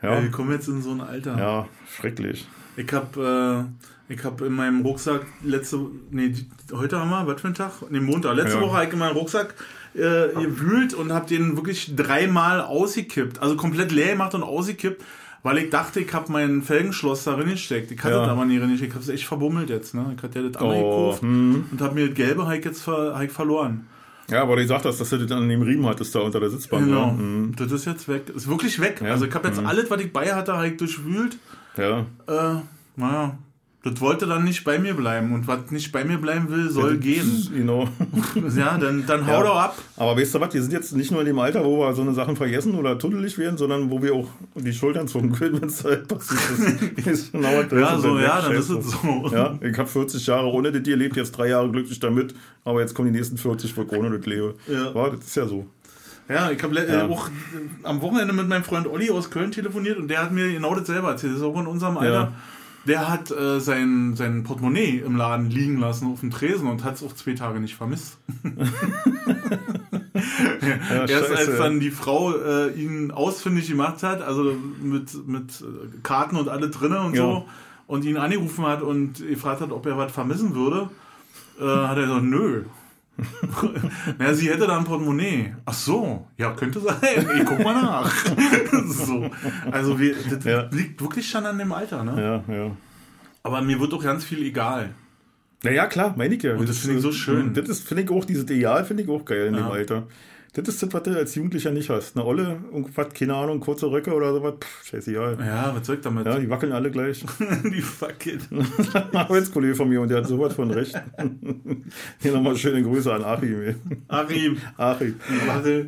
Ja. wir kommen jetzt in so ein Alter. Ja, schrecklich. Ich habe äh, ich hab in meinem Rucksack letzte, nee, heute haben wir, was für ein Tag? Nee, Montag. Letzte Ja. Woche habe ich in meinem Rucksack äh, gewühlt und habe den wirklich dreimal ausgekippt. Also komplett leer gemacht und ausgekippt, weil ich dachte, ich habe mein Felgenschloss da gesteckt. Ich hatte Ja. das aber nie drin. Ich habe es echt verbummelt jetzt. Ne? Ich hatte ja das andere Oh, gekauft und habe mir das gelbe halt jetzt ver, halt verloren. Ja, aber du gesagt hast, dass du das an dem Riemen hattest da unter der Sitzbank. Genau. Ja, mhm. Das ist jetzt weg. Ist wirklich weg. Ja. Also ich habe jetzt alles, was ich bei hatte, halt durchwühlt. ja. Äh, naja, das wollte dann nicht bei mir bleiben. Und was nicht bei mir bleiben will, soll gehen. Genau. Ja, dann, dann hau Ja. doch ab. Aber weißt du was, wir sind jetzt nicht nur in dem Alter, wo wir so eine Sachen vergessen oder tunnelig werden, sondern wo wir auch die Schultern zucken können, wenn es halt passiert ist. Genau Ja, so, ja, dann ist es so. Ja, ich habe 40 Jahre ohne das gelebt, jetzt drei Jahre glücklich damit, aber jetzt kommen die nächsten 40, wo ich ohne das lebe. Ja. Ja, das ist ja so. Ja, ich habe äh, Ja. auch äh, am Wochenende mit meinem Freund Olli aus Köln telefoniert und der hat mir genau das selber erzählt. Das ist auch in unserem Alter. Ja. Der hat äh, sein, sein Portemonnaie im Laden liegen lassen auf dem Tresen und hat es auch zwei Tage nicht vermisst. Ja, Erst als scheiße. dann die Frau äh, ihn ausfindig gemacht hat, also mit, mit äh, Karten und alle drinne und Ja. so, und ihn angerufen hat und gefragt hat, ob er was vermissen würde, äh, hat er gesagt, nö. naja, sie hätte da ein Portemonnaie. Ach so, ja, könnte sein. Ich guck mal nach. so. Also wir, das Ja. liegt wirklich schon an dem Alter, ne? Ja, ja. Aber mir wird auch ganz viel egal. Naja, klar, meine ich ja. Und das finde ich so schön. Das ist, finde ich auch, dieses Ideal finde ich auch geil in dem Ja. Alter. Das ist das, was du als Jugendlicher nicht hast. Eine Olle, irgendwas, keine Ahnung, kurze Röcke oder sowas, pff, scheißegal. Ja, was soll ich damit? Ja, die wackeln alle gleich. die fuck it. Ein Arbeitskollege von mir und der hat sowas von recht. Hier nochmal schöne Grüße an Achim. ey. Achim. Achim. Warte.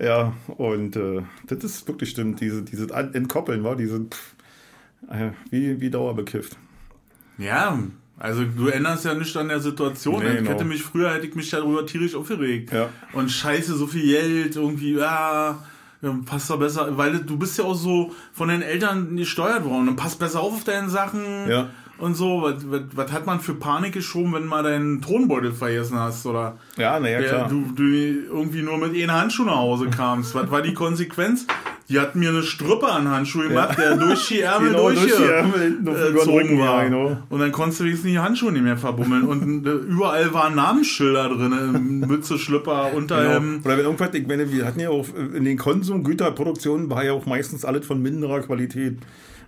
Ja, und äh, das ist wirklich stimmt, diese, diese An- Entkoppeln, war diese, pff, äh, wie, wie dauerbekifft. Ja, also du änderst ja nicht an der Situation. Nee, ich genau. hätte mich früher hätte ich mich darüber tierisch aufgeregt. Ja. Und scheiße, so viel Geld, irgendwie, ja, passt doch besser, weil du bist ja auch so von den Eltern gesteuert worden und passt besser auf auf deine Sachen Ja. Und so. Was, was, was hat man für Panik geschoben, wenn mal deinen Tonbeutel vergessen hast oder Ja, naja, klar. du, du irgendwie nur mit einem Handschuh nach Hause kamst? was war die Konsequenz? Die hatten mir eine Strüppe an Handschuh gemacht, der durch die Ärmel Genau, durch, durch die Ärmel hinten auf äh, war. ja, genau. Und dann konntest du wenigstens die Handschuhe nicht mehr verbummeln. Und äh, überall waren Namensschilder drin, Mütze, Schlüpper, Genau. Unterhemden. Oder wenn irgendwas, ich meine, wir hatten ja auch in den Konsumgüterproduktionen war ja auch meistens alles von minderer Qualität.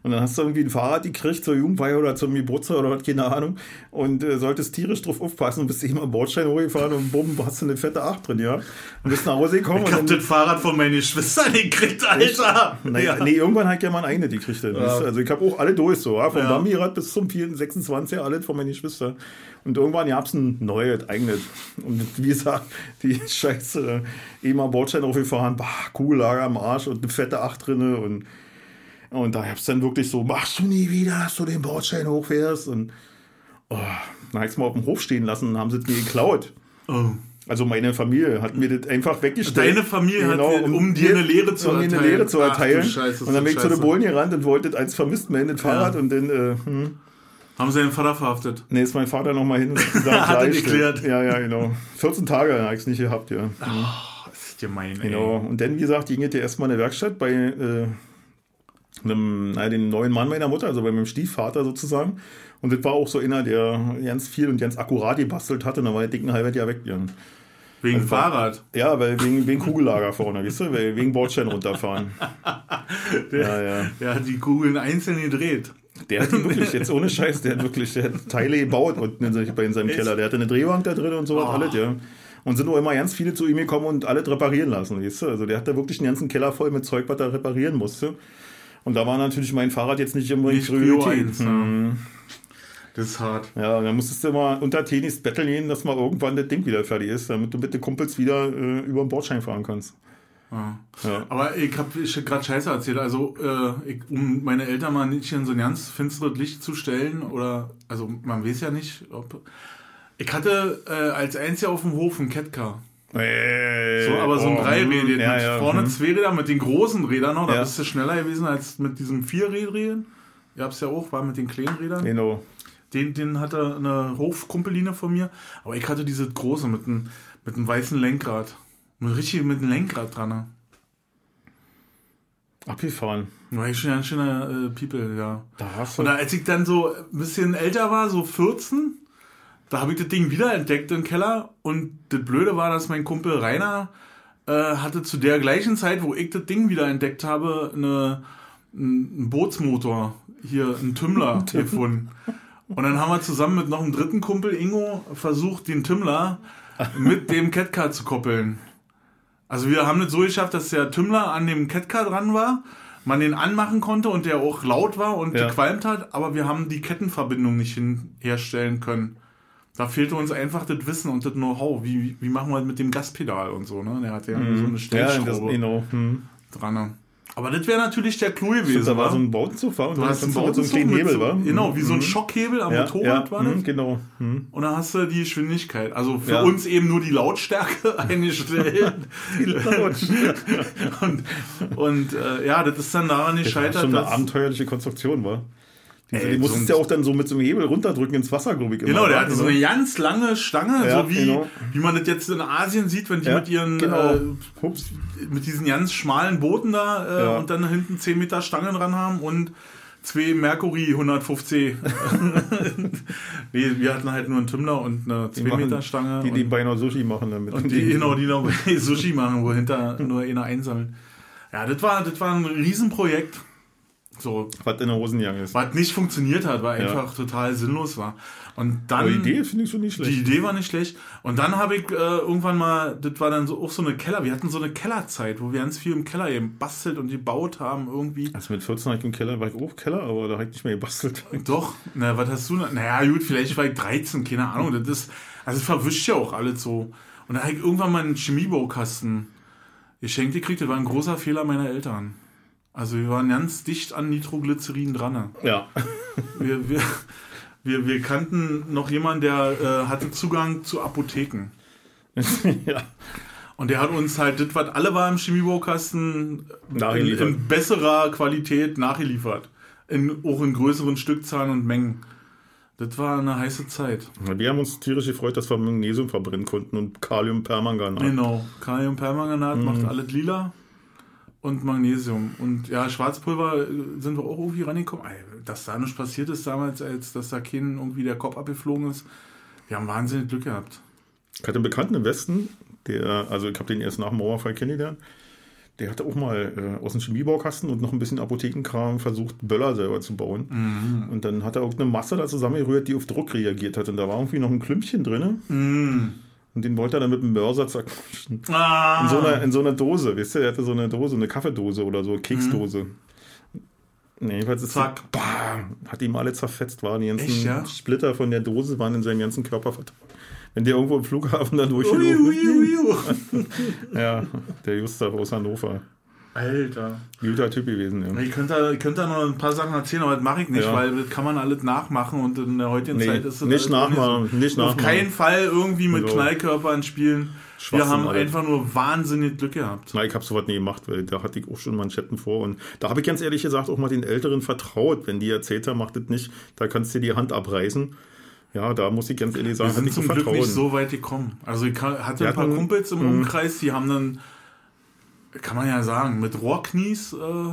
Und dann hast du irgendwie ein Fahrrad gekriegt zur Jugendweihe oder zum Geburtstag oder was, keine Ahnung. Und äh, solltest tierisch drauf aufpassen und bist immer am Bordstein hochgefahren und bumm, hast du eine fette Acht drin, ja. Und bist nach Hause gekommen Ich hab das Fahrrad von meinen Geschwistern gekriegt, Alter. naja, nee, irgendwann hat ja mal ein eigenes gekriegt. Ja. Also ich habe auch alle durch, so, ja. vom Ja. Dummy-Rad bis zum 26 alles von meinen Geschwistern. Und irgendwann gab es ein neues, eigenes. Und wie gesagt, die Scheiße, eben am Bordstein aufgefahren, bah, Kugellager am Arsch und eine fette Acht drinne und und da hab's dann wirklich so, machst du nie wieder, dass du den Bordstein hochfährst? Und oh, dann hab ich's mal auf dem Hof stehen lassen und haben sie es mir geklaut. Oh. Also meine Familie hat mir das einfach weggestellt. Deine Familie hat dir- um dir eine Lehre zu um mir eine erteilen. Lehre zu Ach erteilen. Scheiße, ist und dann bin ich zu den scheiße. Bullen gerannt und wollte als vermisst melden, das Fahrrad. Und dann, äh, hm, Haben sie den Vater verhaftet? nee, ist mein Vater nochmal hin Hat er geklärt. Ja, ja, genau. 14 Tage habe ich es nicht gehabt, ja. Oh, das ist gemein, ey. Genau. Und dann, wie gesagt, ging es ja erstmal in der Werkstatt bei äh, einem, naja, dem neuen Mann meiner Mutter, also bei meinem Stiefvater sozusagen. Und das war auch so einer, der ganz viel und ganz akkurat gebastelt hatte. Und dann war der dicken halbes Jahr weg. Ja, Wegen Also- Fahrrad. ja weil wegen, wegen Kugellager vorne, weißt du? Weil- Wegen Bordstein runterfahren. Ja, ja. Der hat die Kugeln einzeln gedreht. Der hat die wirklich, jetzt ohne Scheiß, der hat wirklich der hat Teile gebaut unten in, bei in seinem? Keller. Der hatte eine Drehbank da drin und so Oh. alles, ja. Und sind auch immer ganz viele zu ihm gekommen und alles reparieren lassen, weißt du? Also der hat da wirklich den ganzen Keller voll mit Zeug, was er reparieren musste. Und da war natürlich mein Fahrrad jetzt nicht unbedingt Nicht Prio Priorität. ja. Hm. Das ist hart. Ja, dann musstest du mal unter Tenis betteln gehen, dass mal irgendwann das Ding wieder fertig ist, damit du mit den Kumpels wieder äh, über den Bordschein fahren kannst. Ja. Ja. Aber ich habe gerade Scheiße erzählt. Also, äh, ich, um meine Eltern mal nicht in so ein ganz finsteres Licht zu stellen, oder, also man weiß ja nicht, ob. Ich hatte äh, als einziger auf dem Hof ein Catcar. Äh, So, aber so ein oh, Dreirädchen. ja, mit ja, vorne hm. zwei Räder mit den großen Rädern noch. Da Ja. bist du schneller gewesen als mit diesem Vierrädchen. Ihr habt es ja auch, war mit den kleinen Rädern. Genau. Den, den hatte eine Hofkumpeline von mir. Aber ich hatte diese große mit einem mit einem weißen Lenkrad. Mit richtig mit einem Lenkrad dran. ne? Abgefahren. War ich schon ein schöner äh, People, ja. Da hast du. Und als ich dann so ein bisschen älter war, so 14, da habe ich das Ding wieder entdeckt im Keller. Und das Blöde war, dass mein Kumpel Rainer äh, hatte zu der gleichen Zeit, wo ich das Ding wieder entdeckt habe, eine, einen Bootsmotor, hier einen Tümmler gefunden. Und dann haben wir zusammen mit noch einem dritten Kumpel, Ingo, versucht, den Tümmler mit dem Catcar zu koppeln. Also wir haben es so geschafft, dass der Tümmler an dem Catcar dran war, man den anmachen konnte und der auch laut war und Ja. gequalmt hat, aber wir haben die Kettenverbindung nicht hin herstellen können. Da fehlte uns einfach das Wissen und das Know-how. Wie, wie machen wir das mit dem Gaspedal und so, ne? Der hat ja so eine Mhm. ja, das, Stellschraube. Hm. dran. ne? Aber das wäre natürlich der Clou gewesen. Da war wa? so ein Bautenzug, war und du hast einen du so Bautenzug kleinen Hebel, so, war. Genau, wie so ein Schockhebel am ja, Motorrad ja, war das. hm, Genau. Hm. Und dann hast du die Geschwindigkeit. Also für Ja. uns eben nur die Lautstärke eingestellt. und und äh, ja, das ist dann daran Das war gescheitert, schon eine abenteuerliche Konstruktion, war. Diese, Ey, die musstest so ja auch dann so mit so einem Hebel runterdrücken ins Wasser, glaube ich. immer, Genau, der hatte so eine ganz lange Stange, Ja, so wie, genau. wie man das jetzt in Asien sieht, wenn die Ja, mit ihren genau. äh, mit diesen ganz schmalen Booten da äh, Ja. und dann hinten 10 Meter Stangen dran haben und zwei Mercury 150. nee, wir hatten halt nur einen Tümmler und eine 2 machen- Meter Stange. Die, die beinahe Sushi machen damit. und die, genau, die noch bei Sushi machen, wo hinter nur einer einsammeln. Ja, das war, das war ein Riesenprojekt. So, Was in der Hosenjacke ist. was nicht funktioniert hat, weil Ja. einfach total sinnlos war. Und dann. Aber die Idee finde ich schon nicht Die schlecht. Idee war nicht schlecht. Und dann habe ich äh, irgendwann mal, das war dann so auch so eine Keller, wir hatten so eine Kellerzeit, wo wir ganz viel im Keller eben bastelt und gebaut haben irgendwie. Also mit 14 war ich im Keller, war ich auch Keller, aber da habe ich nicht mehr gebastelt. Doch, na, was hast du? Naja, gut, vielleicht war ich 13, keine Ahnung. Das ist, also es verwischt ja auch alles so. Und dann habe ich irgendwann mal einen Chemiebaukasten geschenkt gekriegt. Das war ein großer Fehler meiner Eltern. Also wir waren ganz dicht an Nitroglycerin dran. Ja. Wir, wir, wir, wir kannten noch jemanden, der äh, hatte Zugang zu Apotheken. ja. Und der hat uns halt das, was alle war im Chemiebaukasten, in, in besserer Qualität nachgeliefert. In, auch in größeren Stückzahlen und Mengen. Das war eine heiße Zeit. Wir haben uns tierisch gefreut, dass wir Magnesium verbrennen konnten und Kaliumpermanganat. Genau. Kaliumpermanganat Mhm. macht alles lila und Magnesium. Und ja, Schwarzpulver äh, sind wir auch irgendwie rangekommen. Dass da nichts passiert ist damals, als dass da kein irgendwie der Kopf abgeflogen ist. Wir haben wahnsinnig Glück gehabt. Ich hatte einen Bekannten im Westen, der, also ich habe den erst nach dem Mauerfall kennengelernt. Der hatte auch mal äh, aus dem Chemiebaukasten und noch ein bisschen Apothekenkram versucht, Böller selber zu bauen. Mhm. Und dann hat er auch eine Masse da zusammengerührt, die auf Druck reagiert hat. Und da war irgendwie noch ein Klümpchen drin. Und den wollte er dann mit dem Mörser zerquetschen. Ah, In so, einer, in so einer Dose, weißt du, er hatte so eine Dose, eine Kaffeedose oder so, Keksdose. Nee, jedenfalls ist Zack. bam, hat ihm alle zerfetzt, waren die ganzen Echt, ja? Splitter von der Dose waren in seinem ganzen Körper verteilt. Wenn der irgendwo im Flughafen dann durchgelaufen ui. Ja, der Gustav aus Hannover. Alter. Guter Typ gewesen, ja. Ich könnte, ich könnte da noch ein paar Sachen erzählen, aber das mache ich nicht, Ja. weil das kann man alles nachmachen und in der heutigen Nee, Zeit ist das nicht nachmachen, so. nicht Auf nachmachen. keinen Fall irgendwie mit So. Knallkörpern spielen. Wir haben alles. einfach nur wahnsinnig Glück gehabt. Na, ich habe sowas nie gemacht, weil da hatte ich auch schon Manschetten vor. Und da habe ich ganz ehrlich gesagt auch mal den Älteren vertraut. Wenn die erzählt haben, macht das nicht, da kannst du dir die Hand abreißen. Ja, da muss ich ganz ehrlich Wir sagen, hatte sind ich zum Glück nicht so weit gekommen. Also ich ha- hatte Wir ein paar hatten- Kumpels im Mhm. Umkreis, die haben dann, kann man ja sagen, mit Rohrknies äh,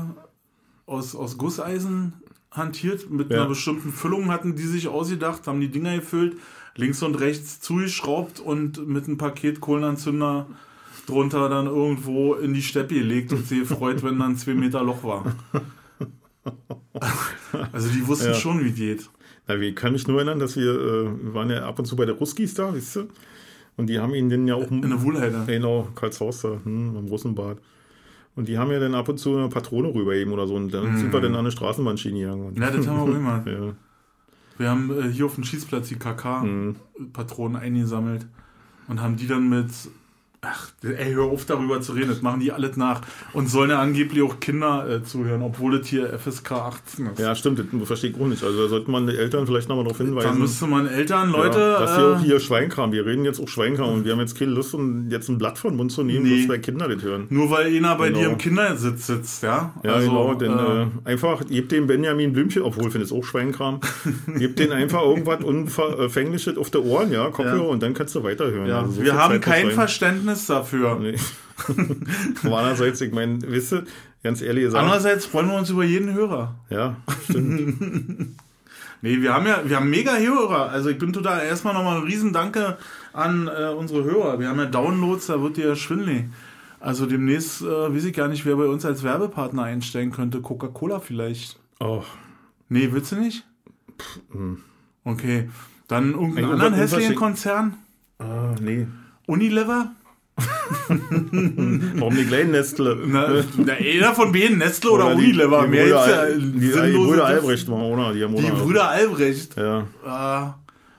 aus, aus Gusseisen hantiert. Mit Ja. einer bestimmten Füllung hatten die sich ausgedacht, haben die Dinger gefüllt, links und rechts zugeschraubt und mit einem Paket Kohlenanzünder drunter dann irgendwo in die Steppe gelegt und sie gefreut, wenn dann zwei Meter Loch war. Also die wussten Ja. schon, wie geht. Na, ich kann mich nur erinnern, dass wir, äh, wir waren ja ab und zu bei der Ruskis da, weißt du? Und die haben ihn dann ja auch... In der Wohlheide. Genau, Karlshaus da, hm, im Russenbad. Und die haben ja dann ab und zu eine Patrone rübergeben oder so. Und dann sind wir dann an eine Straßenbahnschiene gegangen. Mhm. Ja, das haben wir auch immer. ja. Wir haben äh, hier auf dem Schießplatz die KK-Patronen eingesammelt und haben die dann mit. Ach, ey, hör auf darüber zu reden, das machen die alles nach. Und sollen ja angeblich auch Kinder äh, zuhören, obwohl das hier FSK 18 ist. ja, stimmt, das verstehe ich auch nicht. Also da sollte man die Eltern vielleicht nochmal darauf da hinweisen. müsste man Eltern, ja, Leute. dass wir auch äh, hier Schweinkram, wir reden jetzt auch Schweinkram und wir haben jetzt keine Lust, um jetzt ein Blatt von den Mund zu nehmen, Nee. dass bei Kinder das hören. nur weil einer bei Genau. dir im Kindersitz sitzt, ja? Ja, Also, genau, denn äh, äh, einfach, gebt dem Benjamin Blümchen, obwohl ich finde es auch Schweinkram, gebt den einfach irgendwas Unverfängliches auf die Ohren, ja, Kopfhörer Ja. und dann kannst du weiterhören. ja, Also so wir haben kein. Verständnis Verständnis dafür. Nee. Aber andererseits, ich meine, wisst ihr, ganz ehrlich gesagt. Andererseits freuen wir uns über jeden Hörer. Ja, stimmt. nee, wir haben ja, wir haben mega Hörer. Also ich bin total, erstmal nochmal ein Riesendanke an äh, unsere Hörer. Wir haben ja Downloads, da wird dir ja schwindelig. Also demnächst äh, weiß ich gar nicht, wer bei uns als Werbepartner einstellen könnte. Coca-Cola vielleicht. Oh. Nee, willst du nicht? Pff, hm. okay. Dann irgendeinen anderen hässlichen Konzern? Ah, nee. Unilever? Warum die kleinen Nestle? Na, na, einer von beiden, Nestle oder, oder Unilever. Die, die Mehr Brüder, jetzt, die, die, Brüder Albrecht waren, oder? Die, die Brüder Albrecht. Ja. Ah,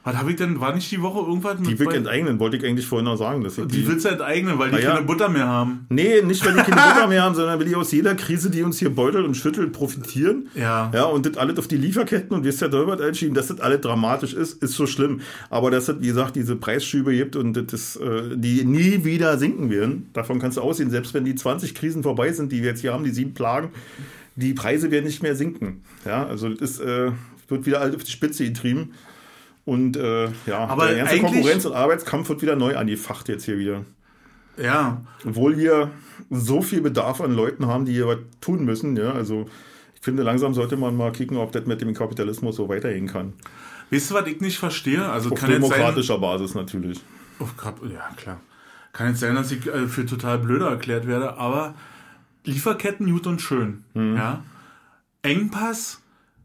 was habe ich denn, war nicht die Woche irgendwas mit. Die will ich enteignen, wollte ich eigentlich vorhin noch sagen. Dass ich die, die willst du enteignen, weil die ja. keine Butter mehr haben. Nee, nicht weil die keine Butter mehr haben, sondern weil die aus jeder Krise, die uns hier beutelt und schüttelt, profitieren. Ja. Ja, und das alles auf die Lieferketten und wie es der Dolbert entschieden, dass das alles dramatisch ist, ist so schlimm. Aber dass es, wie gesagt, diese Preisschübe gibt und das, äh, die nie wieder sinken werden, davon kannst du aussehen, selbst wenn die 20 Krisen vorbei sind, die wir jetzt hier haben, die sieben Plagen, die Preise werden nicht mehr sinken. Ja, also das äh, wird wieder alles auf die Spitze getrieben. Und äh, ja, aber der ganze Konkurrenz- und Arbeitskampf wird wieder neu angefacht jetzt hier wieder. Ja. Obwohl wir so viel Bedarf an Leuten haben, die hier was tun müssen. Ja, also ich finde, langsam sollte man mal kicken, ob das mit dem Kapitalismus so weitergehen kann. Weißt du, was ich nicht verstehe? Also Auf kann demokratischer sein, Basis natürlich. Oh, ja, klar. Kann jetzt sein, dass ich äh, für total blöder erklärt werde, aber Lieferketten gut und schön. Mhm. Ja. Engpass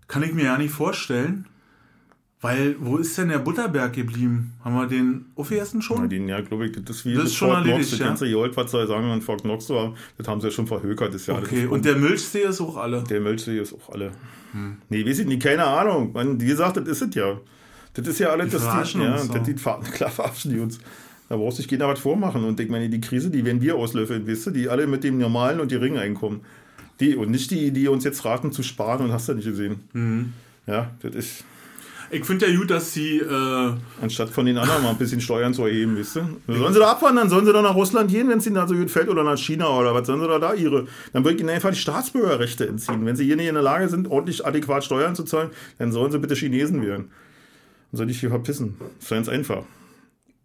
kann ich mir ja nicht vorstellen. Weil, wo ist denn der Butterberg geblieben? Haben wir den aufgegessen schon? Ja, den, ja, glaube ich, das ist wie das ist schon erledigt, Knox, ja? Das ganze Gold, was soll sagen, an Fort Knox war, das haben sie ja schon verhökert. Das Jahr. Okay, und der Milchsee ist auch alle? Der Milchsee ist auch alle. Hm. Nee, weiß ich nicht, keine Ahnung. Man, wie gesagt, das ist es ja. Das ist ja alles, die das die, ja, so. das die, klar verarschen die uns. Da brauchst du sich keiner was vormachen. Und ich meine, die Krise, die werden wir auslöffeln, wisst ihr, die alle mit dem normalen und geringen Einkommen. Die, und nicht die, die uns jetzt raten zu sparen und hast du nicht gesehen. Mhm. Ja, das ist. Ich finde ja gut, dass sie. Äh Anstatt von den anderen mal ein bisschen Steuern zu erheben, wisst ihr? Sollen sie da abwandern? Sollen sie da nach Russland gehen, wenn es ihnen da so gut fällt? Oder nach China oder was? Sollen sie da da ihre. Dann würde ich ihnen einfach die Staatsbürgerrechte entziehen. Wenn sie hier nicht in der Lage sind, ordentlich adäquat Steuern zu zahlen, dann sollen sie bitte Chinesen werden. Dann soll ich hier verpissen. Das ist ganz einfach.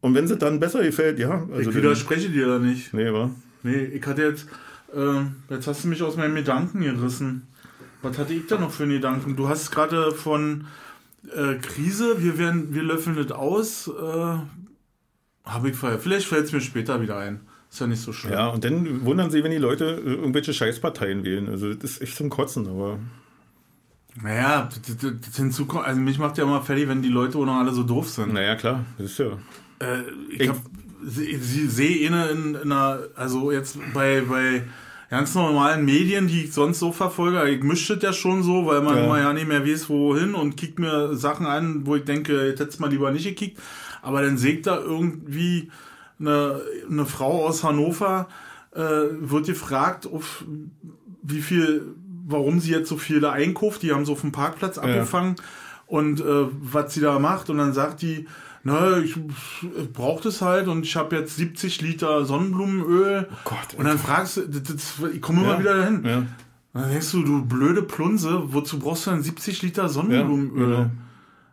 Und wenn sie dann besser gefällt, ja. Also ich widerspreche dir da nicht. Nee, wa? Nee, ich hatte jetzt. Äh, jetzt hast du mich aus meinen Gedanken gerissen. Was hatte ich da noch für einen Gedanken? Du hast gerade von äh, Krise, wir, werden, wir löffeln das aus. Äh, Habe ich vorher. Vielleicht fällt es mir später wieder ein. Ist ja nicht so schlimm. Ja, und dann wundern sie, wenn die Leute äh, irgendwelche Scheißparteien wählen. Also das ist echt zum Kotzen, aber. Naja, das, das, das hinzukommt, also mich macht ja immer fertig, wenn die Leute auch noch alle so doof sind. Naja, klar, das ist ja. Äh, ich, ich sehe eine in, in einer, also jetzt bei, bei ganz normalen Medien, die ich sonst so verfolge, ich mische das ja schon so, weil man ja. immer ja nicht mehr weiß, wohin und kickt mir Sachen an, wo ich denke, jetzt hätte mal lieber nicht gekickt. Aber dann sägt da irgendwie eine, eine Frau aus Hannover, äh, wird gefragt, auf wie viel, warum sie jetzt so viel da einkauft. Die haben so auf dem Parkplatz abgefangen ja. und äh, was sie da macht. Und dann sagt die, na, ich, brauche das halt und ich habe jetzt 70 Liter Sonnenblumenöl. Oh Gott. Und dann fragst du, das, das, ich komme immer ja, wieder dahin. Ja. Dann denkst du, du blöde Plunse, wozu brauchst du denn 70 Liter Sonnenblumenöl? Ja, genau.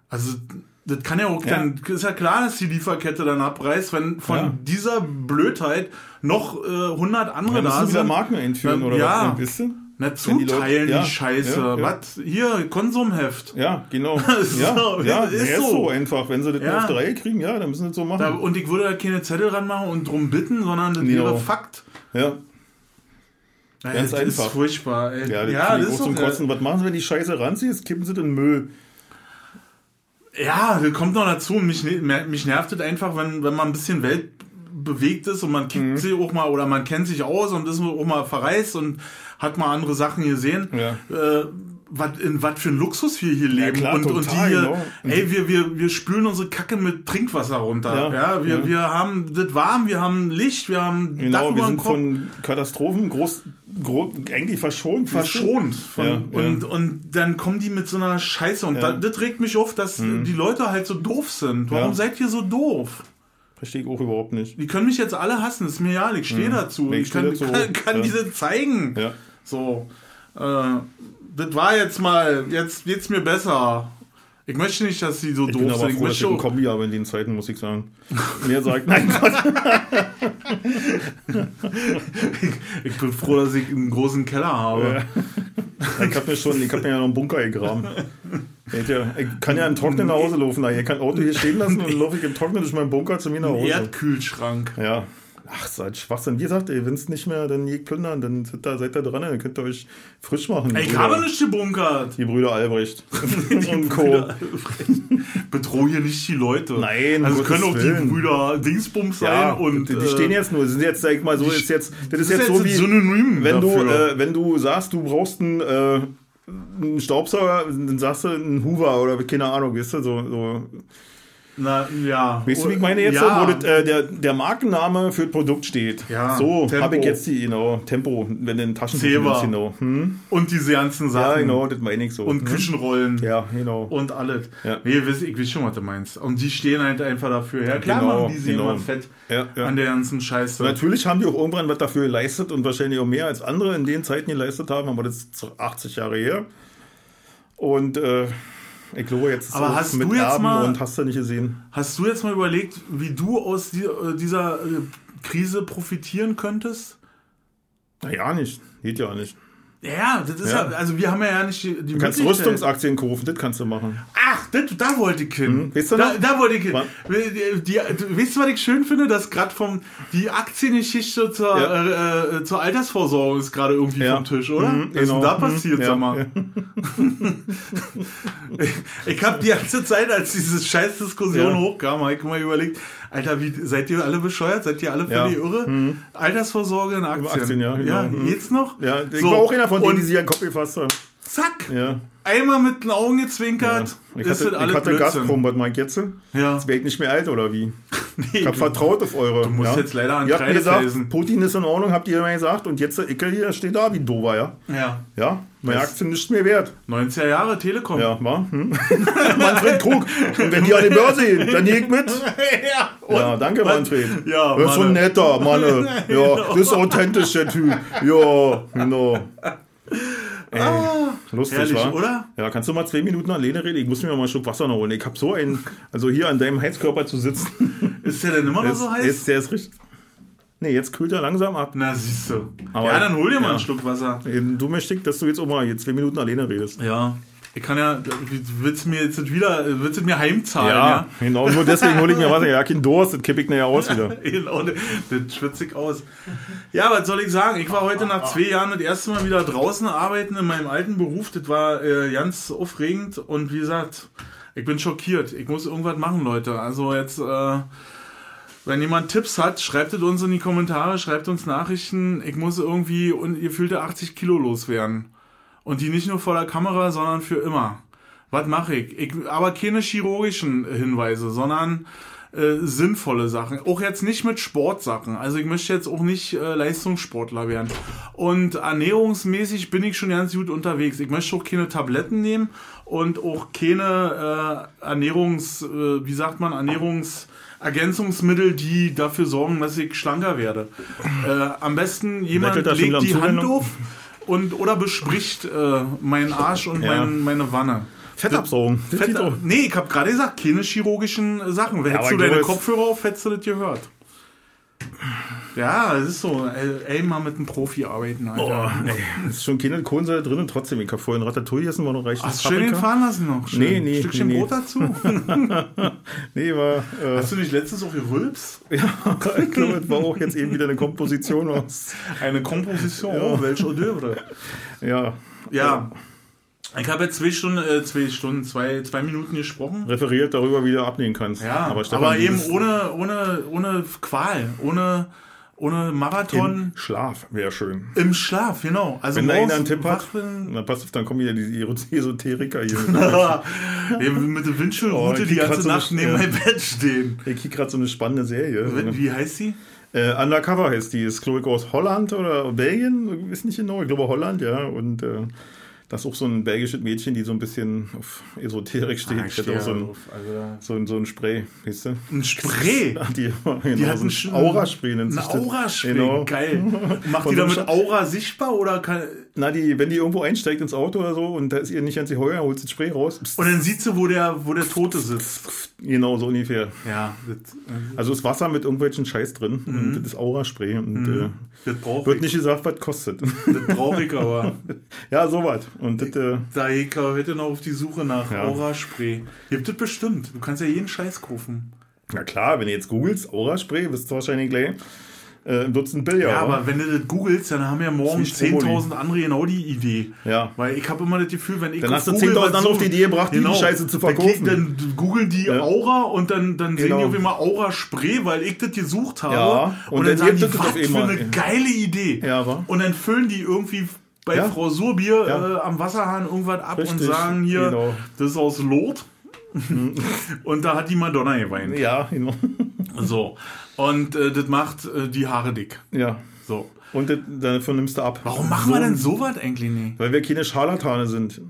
Also, das kann ja auch dann, ist ja klar, dass die Lieferkette dann abreißt, wenn von dieser Blödheit noch äh, 100 andere da sind. wieder Marken einführen dann, oder ja. was? Weißt du? Na, zuteilen, die, Leute, die Scheiße. Ja, ja. Was? Hier, Konsumheft. Ja, genau. so, ja, ja, ist, ist so. so. einfach. Wenn sie das ja. auf die Reihe kriegen, ja, dann müssen sie das so machen. Da, und ich würde da keine Zettel ranmachen und drum bitten, sondern das genau. wäre Fakt. Ja. Naja, Ganz das einfach. ist furchtbar. Ey. Ja, das, ja, das ist zum Kotzen. Was machen sie, wenn die Scheiße ranziehst? Kippen sie den Müll. Ja, das kommt noch dazu. Mich, ne-, mich nervt es einfach, wenn, wenn man ein bisschen weltbewegt ist und man kickt mhm. sie auch mal oder man kennt sich aus und ist auch mal verreist und hat mal andere Sachen gesehen. Ja. Äh, wat, in was für ein Luxus wir hier leben. Ja, klar, und, total, und die hier, genau. ey, wir, wir, wir spülen unsere Kacke mit Trinkwasser runter. Ja, ja wir, ja. wir haben das warm, wir haben Licht, wir haben genau, Dach wir sind von Katastrophen groß, groß eigentlich verschont. Verschont. Von, ja, und, und dann kommen die mit so einer Scheiße. Und das, das regt mich auf, dass mhm. die Leute halt so doof sind. Warum seid ihr so doof? Verstehe ich auch überhaupt nicht. Die können mich jetzt alle hassen, ist mir ja, ich stehe mhm. dazu. Ich, ich kann, dazu. kann, kann diese zeigen. Ja. So. Äh, das war jetzt mal, jetzt geht's mir besser. Ich möchte nicht, dass sie so Ich doof bin aber sind. Ich froh, dass ich ein Kombi habe in den Zeiten, muss ich sagen. Mehr sagt, nein Gott. Ich bin froh, dass ich einen großen Keller habe. Ich habe mir schon, ich habe mir ja noch einen Bunker gegraben. Ich, ja, ich kann ja im Trocknen nach Hause laufen. Ich kann Auto hier stehen lassen und dann laufe ich im Trocknen durch meinen Bunker zu mir nach Hause. Erdkühlschrank. Ja. Ach, seid Schwachsinn. Wie gesagt, wenn es nicht mehr, dann geht plündern, dann seid da, seid da dran, dann könnt ihr euch frisch machen. Ich Brüder. habe nicht gebunkert. Die Brüder Albrecht und Co. Bedrohe hier nicht die Leute. Nein, Also um können auch Gottes die Willen. Brüder Dingsbums sein Ja, und. die, die äh, stehen jetzt nur, die sind jetzt, sag ich mal, so, ist jetzt, das ist jetzt jetzt so wie, ein Synonym wenn du, dafür. äh, wenn du sagst, du brauchst einen, äh, einen Staubsauger, dann sagst du einen Hoover oder keine Ahnung, weißt du, so, so. Na, ja. Weißt du, wie ich meine jetzt, ja. wo das, äh, der, der Markenname für das Produkt steht? Ja, so habe ich jetzt die, genau, Tempo, wenn Taschentuch Zebra. nimmst, genau. Hm? Und diese ganzen Ja, Sachen. genau, das meine ich so. Und Hm? Küchenrollen. Ja, genau. Und alles. Ja. Nee, ich weiß, ich weiß schon, was du meinst. Und die stehen halt einfach dafür. Ja, klar Genau, machen die genau. immer fett Ja, ja. an der ganzen Scheiße. Und natürlich haben die auch irgendwann was dafür geleistet und wahrscheinlich auch mehr als andere in den Zeiten geleistet haben, aber das ist 80 Jahre her. Und äh, ich glaube, jetzt ist Aber auch hast mit du jetzt Erben mal- und hast du nicht gesehen. Hast du jetzt mal überlegt, wie du aus die, äh, dieser äh, Krise profitieren könntest? Na ja, nicht. Geht ja nicht. Ja, das ist ja, Ja. also wir haben ja nicht die, die Du kannst Möglichkeit. Rüstungsaktien kaufen, das kannst du machen. Ach, das, da wollte ich hin. Hm, weißt du da, da wollte ich hin. Die, die, weißt du, was ich schön finde? Dass gerade vom die Aktiengeschichte zur, Ja. äh, äh, zur Altersvorsorge ist gerade irgendwie Ja. vom Tisch, oder? Mhm, Was ist denn genau. da Mhm, passiert, ja, sag mal? ja. Ich habe die ganze Zeit, als diese scheiß Diskussion hochkam, habe ich mal überlegt, Alter, wie, seid ihr alle bescheuert? Seid ihr alle Ja. völlig irre? Altersvorsorge in Aktien. Aktien, ja, genau. Mhm. geht's noch? Ja, ich So, war auch einer von denen, und die sich an den Kopf gefasst haben. Zack! Ja. Einmal mit den Augen ja. gezwinkert, Ich ist hatte, alles ich hatte. Gazprom, was meint jetzt? Ja. Jetzt ich nicht mehr alt, oder wie? Nee, Ich habe vertraut auf eure. Du musst jetzt leider an Ihr gesagt, Putin ist in Ordnung, habt ihr immer gesagt. Und jetzt der Icke hier steht da wie ein Dover, ja? Ja. Ja, meine Das- Aktien nicht mehr wert. 90er Jahre Telekom. Ja, war? Hm? Manfred Krug. Und wenn die an die Börse gehen, dann ich mit. ja. Ja, danke, Manfred. Ja, Das ist so netter, Mann. Ja, das ist authentisch, der Typ. Ja, genau. Ey, lustig, Ah, herrlich, wa? oder? Ja, kannst du mal zwei Minuten alleine reden? Ich muss mir mal einen Schluck Wasser noch holen. Ich habe so einen, also hier an deinem Heizkörper zu sitzen. Ist der denn immer noch so heiß? ist, der ist richtig. Nee, jetzt kühlt er langsam ab. Na, siehst du. Aber- ja, dann hol dir mal ja. einen Schluck Wasser. Eben, Du möchtest, dass du jetzt auch mal hier zwei Minuten alleine redest. Ja. Ich kann ja, willst du mir jetzt wieder, willst du mir heimzahlen, Ja, ja? genau. Nur deswegen hole ich mir Wasser. Ja, kein Durst, das kippe ich nachher aus wieder. Genau, das schwitze ich aus. Ja, was soll ich sagen? Ich war heute nach zwei Jahren das erste Mal wieder draußen arbeiten in meinem alten Beruf. Das war äh, ganz aufregend und wie gesagt, ich bin schockiert. Ich muss irgendwas machen, Leute. Also jetzt, äh, wenn jemand Tipps hat, schreibt es uns in die Kommentare, schreibt uns Nachrichten. Ich muss irgendwie ungefühlte 80 Kilo loswerden. Und die nicht nur vor der Kamera, sondern für immer. Was mache ich? ich? Aber keine chirurgischen Hinweise, sondern äh, sinnvolle Sachen. Auch jetzt nicht mit Sportsachen. Also ich möchte jetzt auch nicht äh, Leistungssportler werden. Und ernährungsmäßig bin ich schon ganz gut unterwegs. Ich möchte auch keine Tabletten nehmen und auch keine äh, Ernährungs, äh, wie sagt man, Ernährungsergänzungsmittel, die dafür sorgen, dass ich schlanker werde. Äh, am besten jemand legt die Hand auf und oder bespricht äh, meinen Arsch und Ja. mein, meine Wanne. Fettabsaugen. Fett, doch. nee, ich habe gerade gesagt, keine chirurgischen Sachen. Hättest aber du deine Kopfhörer auf, hättest du das gehört. Ja, es ist so. Ey, ey, mal mit einem Profi arbeiten, Alter. Oh, ey, es ist schon keine Kohlensäure drin und trotzdem. Ich habe vorhin Ratatouille gegessen, war noch reichlich Hast du schön den fahren lassen noch? Schön. Nee, nee, Ein Stückchen nee. Brot dazu? Nee, war, äh, Hast du nicht letztens auch gerülpst? ja, ich glaube, es war auch jetzt eben wieder eine Komposition aus. Eine Komposition, oh, welche Odeuvre. Ja, Ja. Ich habe jetzt zwei Stunden, äh, zwei Stunden, zwei, zwei Minuten gesprochen. referiert darüber, wie du abnehmen kannst. Ja, aber, Stefan, eben dieses- ohne, ohne, ohne Qual, ohne, ohne Marathon. Im Schlaf wäre schön. Im Schlaf, genau. Also Wenn da einer einen Tipp hat, bin- dann pass auf, dann kommen wieder diese Esoteriker hier. Ja, mit der Windschirmroute Oh, die ganze so Nacht eine- neben meinem Bett stehen. Ich krieg gerade so eine spannende Serie. Wie heißt die? Äh, Undercover heißt die. Ist, glaube ich, aus Holland oder Belgien. Ist nicht genau. Ich glaube Holland, ja. Und äh, das ist auch so ein belgisches Mädchen, die so ein bisschen auf Esoterik steht. Ah, ich hat auch so ein, also- so, ein, so ein Spray, weißt du? Ein Spray. Die, genau, Die hat so ein Aura-Spray Ein. Aura-Spray, Genau. geil. Macht die damit Aura sichtbar oder kann, na, die, wenn die irgendwo einsteigt ins Auto oder so und da ist ihr nicht ganz heuer, holt sie das Spray raus. Psst, Und dann sieht sie, wo der, wo der Tote sitzt. genau, so ungefähr. Ja, das, äh, Also ist Wasser mit irgendwelchen Scheiß drin und das ist Aura-Spray und äh, das wird ich. nicht gesagt, was kostet. Das brauche ich aber. ja, sowas. Und das, äh, Da ich heute noch auf die Suche nach Ja. Aura-Spray. Gibt es bestimmt. Du kannst ja jeden Scheiß kaufen. na klar, wenn du jetzt googelst, Aura-Spray, wirst du wahrscheinlich gleich äh, ein Dutzend Bilder. Ja, aber wenn du das googelst, dann haben ja morgen Das ist wie 10.000 andere genau die Idee. Ja. Weil ich habe immer das Gefühl, wenn ich Dann hast du Google 10.000 was andere auf die Idee gebracht, die Scheiße zu Dann, verkaufen. klick- dann googeln die Ja. Aura und dann, dann sehen Genau. die auf einmal Aura-Spray, weil ich das gesucht habe. Ja, Und, und dann dann sagen die, was für eine geile Idee. Ja, wa? Und dann füllen die irgendwie bei Ja. Frau Surbier Ja. äh, am Wasserhahn irgendwas ab und Richtig, sagen hier, genau. das ist aus Lot. und da hat die Madonna geweint. Ja, genau. So. Und äh, das macht äh, die Haare dick. Ja. So. Und das, davon nimmst du ab. Warum machen wir denn sowas eigentlich nicht? Weil wir keine Scharlatane sind.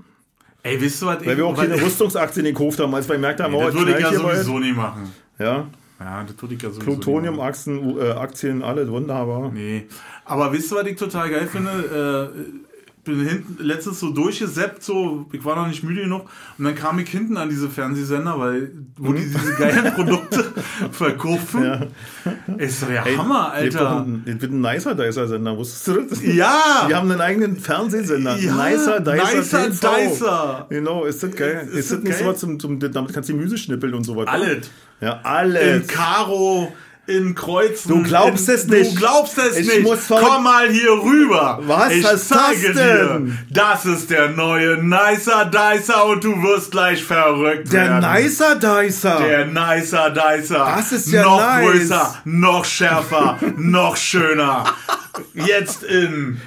Ey, wisst ihr was? Weil wir auch keine Rüstungsaktien gekauft haben, als wir gemerkt haben, oh, Das würde ich ja sowieso nicht machen. Ja, Ja, das würde ich ja sowieso Plutonium-Aktien, äh, Aktien, alle wunderbar. Nee. Aber wisst ihr, was ich total geil finde? Äh, bin hinten letztens so durchgeseppt, so, ich war noch nicht müde genug und dann kam ich hinten an diese Fernsehsender, weil, wo die diese geilen Produkte verkaufen. Ja. Ist doch der Ey, Hammer, Alter. das wird ein nicer Dicer-Sender, wusstest du das? Ja! Die haben einen eigenen Fernsehsender. Ja, nicer Dicer. Nicer TV. Dicer. Genau, ist das geil. Ist Ist, das das nicht geil? so was zum, zum, damit kannst du Gemüse schnippeln und so was. Alles. Ja, In alles. Karo, in Kreuzen. Du glaubst in, es nicht. Du glaubst es Ich nicht. Komm mal hier rüber. Was ich das zeige denn? dir. Das ist der neue Nicer Dicer und du wirst gleich verrückt Der werden. Nicer Dicer. Der Nicer Dicer. Das ist ja Noch nice. größer, noch schärfer, noch schöner. Jetzt in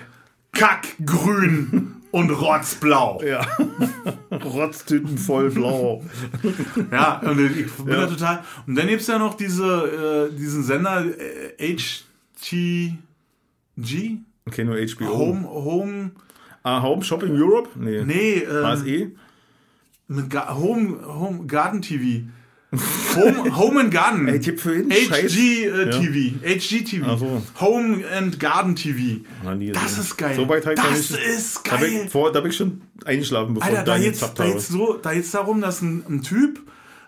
Kackgrün und Rotzblau. ja. Rotztüten voll blau. Ja, und ich bin da total. Und dann gibt's ja noch diese, äh, diesen Sender äh, HTG? Okay, nur HBO. Home, Home, Ah, Home Shopping Europe? Nee. nee, äh, HSE? mit Ga Home, Home Garden TV. Home, Home and Garden. Ey, Tipp für jeden Scheiß. HG äh, TV. HG TV. Ach so. Home and Garden TV. Nie Das ist geil. So weit halt das ich- ist Da bin, geil. ich, vor, da bin ich schon eingeschlafen, bevor Alter, da da jetzt, da habe. jetzt so, da jetzt darum, dass ein, ein Typ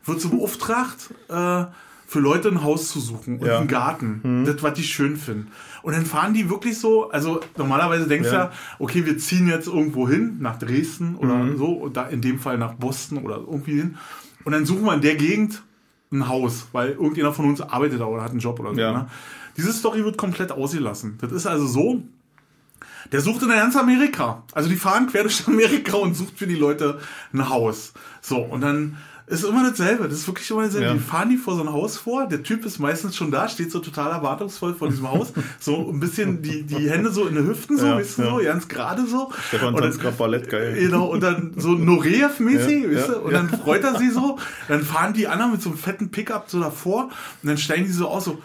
wird so beauftragt, äh, für Leute ein Haus zu suchen und Ja. Mhm. einen Garten. Das, was die schön finden. Und dann fahren die wirklich so, also normalerweise denkst du Ja. ja, okay, wir ziehen jetzt irgendwo hin, nach Dresden oder Mhm. so, und da in dem Fall nach Boston oder irgendwie hin. Und dann suchen wir in der Gegend ein Haus, weil irgendjemand von uns arbeitet da oder hat einen Job oder so. Ja. Ne? Diese Story wird komplett ausgelassen. Das ist also so, der sucht in ganz Amerika. Also die fahren quer durch Amerika und sucht für die Leute ein Haus. So, und dann ist immer dasselbe. Das ist wirklich immer dasselbe. Ja. Die fahren die vor so ein Haus vor. Der Typ ist meistens schon da, steht so total erwartungsvoll vor diesem Haus. So ein bisschen die, die Hände so in den Hüften, so, Ja, weißt du, ja. so, ganz gerade so. Stefan Und dann- gerade Ballett, geil. Genau, und dann so Noreev-mäßig, Ja, weißt du? ja, Und dann freut er sie so, dann fahren die anderen mit so einem fetten Pickup so davor und dann steigen die so aus, so,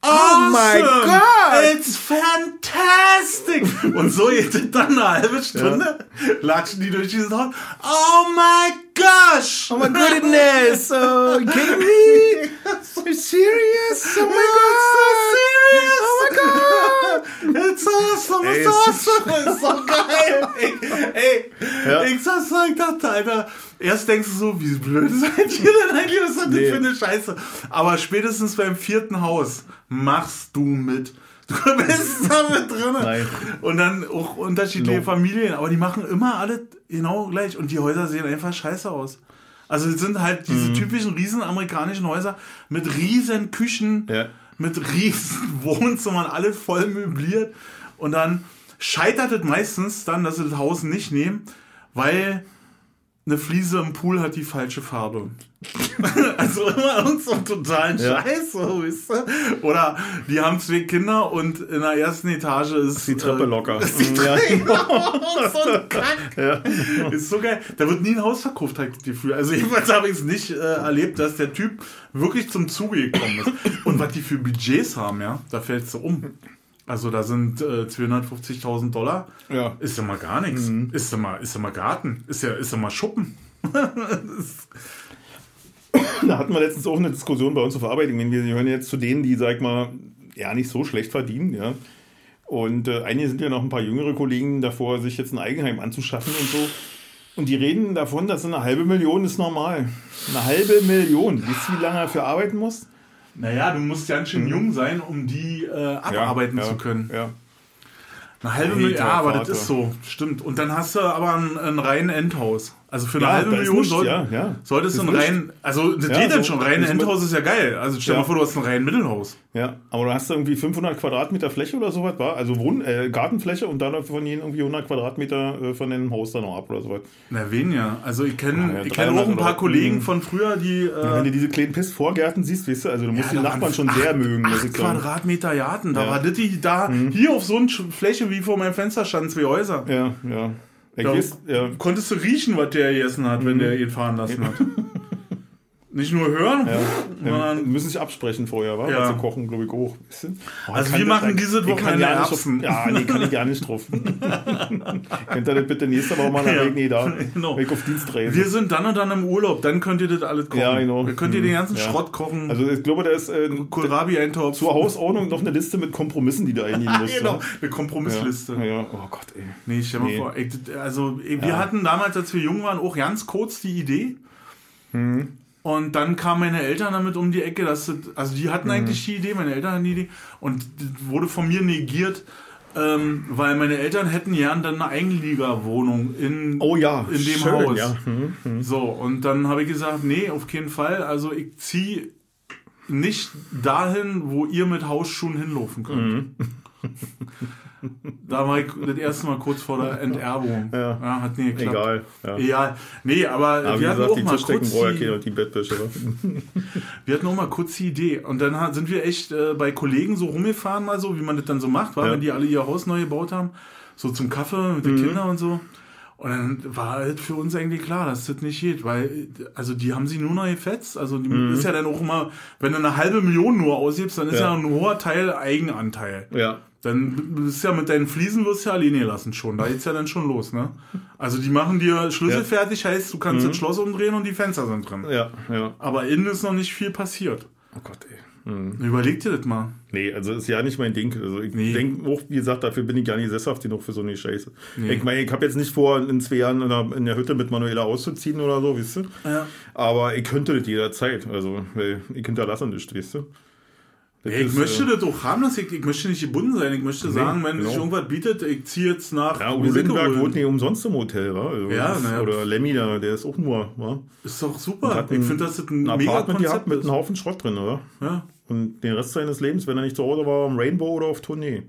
Oh my God! It's fantastic! Und so geht dann eine halbe Stunde, latschen die durch dieses Haus. Oh my gosh! Oh my goodness! Oh, kidding me? You serious? Oh my god! Oh my god! It's awesome, Ey, it's es ist- awesome, ist so geil! Ey, ey Ja. ich sag's so, ich dachte, Alter, erst denkst du so, wie blöd seid ihr denn eigentlich? Was ist das Nee. für eine Scheiße? Aber spätestens beim vierten Haus machst du mit. Du bist da mit drin. Nein. Und dann auch unterschiedliche No. Familien, aber die machen immer alle genau gleich und die Häuser sehen einfach scheiße aus. Also es sind halt Mhm. diese typischen riesen amerikanischen Häuser mit riesen Küchen, Ja. mit riesen Wohnzimmern, alle voll möbliert. Und dann scheitert es meistens dann, dass sie das Haus nicht nehmen, weil eine Fliese im Pool hat die falsche Farbe. also immer irgend so einen totalen Ja. Scheiß, so, weißt du? Oder die haben zwei Kinder und in der ersten Etage ist Die Treppe äh, locker. Ist die Ja. Treppe so ein Kack. Ja. Ist so geil. Da wird nie ein Haus verkauft, das Gefühl. Also jedenfalls habe ich es nicht äh, erlebt, dass der Typ wirklich zum Zuge gekommen ist. Und was die für Budgets haben, ja, da fällt es so um. Also da sind äh, 250.000 Dollar. Ja. Ist ja mal gar nichts. Ist ja mal, ist ja mal Garten. Ist ja, ist ja mal Schuppen. Da hatten wir letztens auch eine Diskussion bei uns auf Arbeit. Wir gehören jetzt zu denen, die, sag mal, ja, nicht so schlecht verdienen, ja. Und äh, einige sind ja noch ein paar jüngere Kollegen davor, sich jetzt ein Eigenheim anzuschaffen und so. Und die reden davon, dass eine halbe Million ist normal. Eine halbe Million. Wisst ihr, wie lange er dafür arbeiten muss? Naja, du musst ganz schön jung sein, um die äh, abarbeiten Mhm. ja, zu können. Ja. Eine halbe Million, ja, aber Vater. das ist so, stimmt. Und dann hast du aber ein, ein reinen Endhaus. Also für eine Ja, halbe da Million nichts, soll, ja, ja. solltest du Ist ein rein, also das geht dann so, schon, rein Endhaus ist ja geil. Also stell Ja. mal vor, du hast ein rein Mittelhaus. Ja, aber du hast irgendwie 500 Quadratmeter Fläche oder sowas, war? Also Wohn äh, Gartenfläche und dann von jedem irgendwie 100 Quadratmeter äh, von dem Haus dann noch ab oder sowas. Na, wen ja. Also ich kenne ja, ich kenn auch 300 ein paar Kollegen Mhm. von früher, die äh, Wenn du diese kleinen Pissvorgärten siehst, weißt du, also du musst die da Nachbarn schon acht- sehr mögen, acht. Quadratmeter Garten, da. Mhm. war das die, da, hier auf so einer Fläche wie vor meinem Fenster standen zwei Häuser. Ja, ja. Ich Da weiß, ja. konntest du riechen, was der gegessen hat, wenn der ihn fahren lassen hat. Nicht nur hören, Ja, sondern müssen sich absprechen vorher, wa? Ja. Ja. Sie kochen, glaube ich, auch. Oh, Also wir machen dieses Wochenende ja nicht Erbsen. Drauf, ja, nee, kann ich gar nicht drauf. Könnt ihr das bitte nächste Woche mal Ja. ja. Nee, da. Genau. Ich auf Dienst reise. wir sind dann und dann im Urlaub, dann könnt ihr das alles kochen. Ja, genau. Dann könnt ihr den ganzen Ja. Schrott kochen. also ich glaube, da ist äh, Kohlrabi-Eintopf. zur Hausordnung noch eine Liste mit Kompromissen, die du eingehen musst. genau, ja. eine Kompromissliste. Ja, ja, oh Gott, ey. Nee, stell mal Nee. vor, ey, also ey, wir Ja. hatten damals, als wir jung waren, auch ganz kurz die Idee. Mhm. Und dann kamen meine Eltern damit um die Ecke, dass das, also die Mhm. hatten eigentlich die Idee, meine Eltern hatten die Idee und wurde von mir negiert, ähm, weil meine Eltern hätten gern dann eine Eigenliegerwohnung in, Oh ja, in dem schön, Haus. Ja. Hm. So, und dann habe ich gesagt, nee, auf keinen Fall. Also ich ziehe nicht dahin, wo ihr mit Hausschuhen hinlaufen könnt. Mhm. da war ich das erste Mal kurz vor der Enterbung. Ja. hat nie geklappt. Egal. Ja. Ja, nee, aber Aber wir, hatten gesagt, auch mal kurz ja die, und die Bettwäsche. wa? wir hatten auch mal kurz die Idee. Und dann sind wir echt äh, bei Kollegen so rumgefahren, mal so, wie man das dann so macht, war, Ja. wenn die alle ihr Haus neu gebaut haben. So zum Kaffee mit den Mhm. Kindern und so. Und dann war halt für uns eigentlich klar, dass das nicht geht, weil, also die haben sie nur noch gefetzt. Also die ist ja dann auch immer, wenn du eine halbe Million nur ausgibst, dann ist ja, Mhm. Ja. ein hoher Teil Eigenanteil. Ja. Dann bist du ja mit deinen Fliesen wirst du ja alleine gelassen schon. Da geht's ja dann schon los, ne? Also die machen dir Schlüssel Ja. fertig, heißt, du kannst das Schloss umdrehen und die Fenster sind drin. Ja, ja. Aber innen ist noch nicht viel passiert. Oh Gott, ey. Überleg dir das mal. Nee, also ist ja nicht mein Ding. Also ich Nee. denke auch, wie gesagt, dafür bin ich gar nicht sesshaft genug für so eine Scheiße. Nee. Ich meine, ich habe jetzt nicht vor, in zwei Jahren in der, in der Hütte mit Manuela auszuziehen oder so, weißt du? Ja. Aber ich könnte das jederzeit. Also, weil ich hinterlasse nicht, weißt du? Das Ich ist, möchte äh, das auch haben, dass ich, ich möchte nicht gebunden sein. Ich möchte sagen, wenn genau. sich irgendwas bietet, ich ziehe jetzt nach Ja, Udo Lindenberg wohnt nicht umsonst im Hotel, wa? Also Ja, naja. Oder Lemmy, da, der ist auch nur, wa? Ist doch super. Hat Ich finde, das ein, Ein mega Apartment Konzept mit ist. einem Haufen Schrott drin, oder? Ja, Und den Rest seines Lebens, wenn er nicht zu Hause war, am Rainbow oder auf Tournee.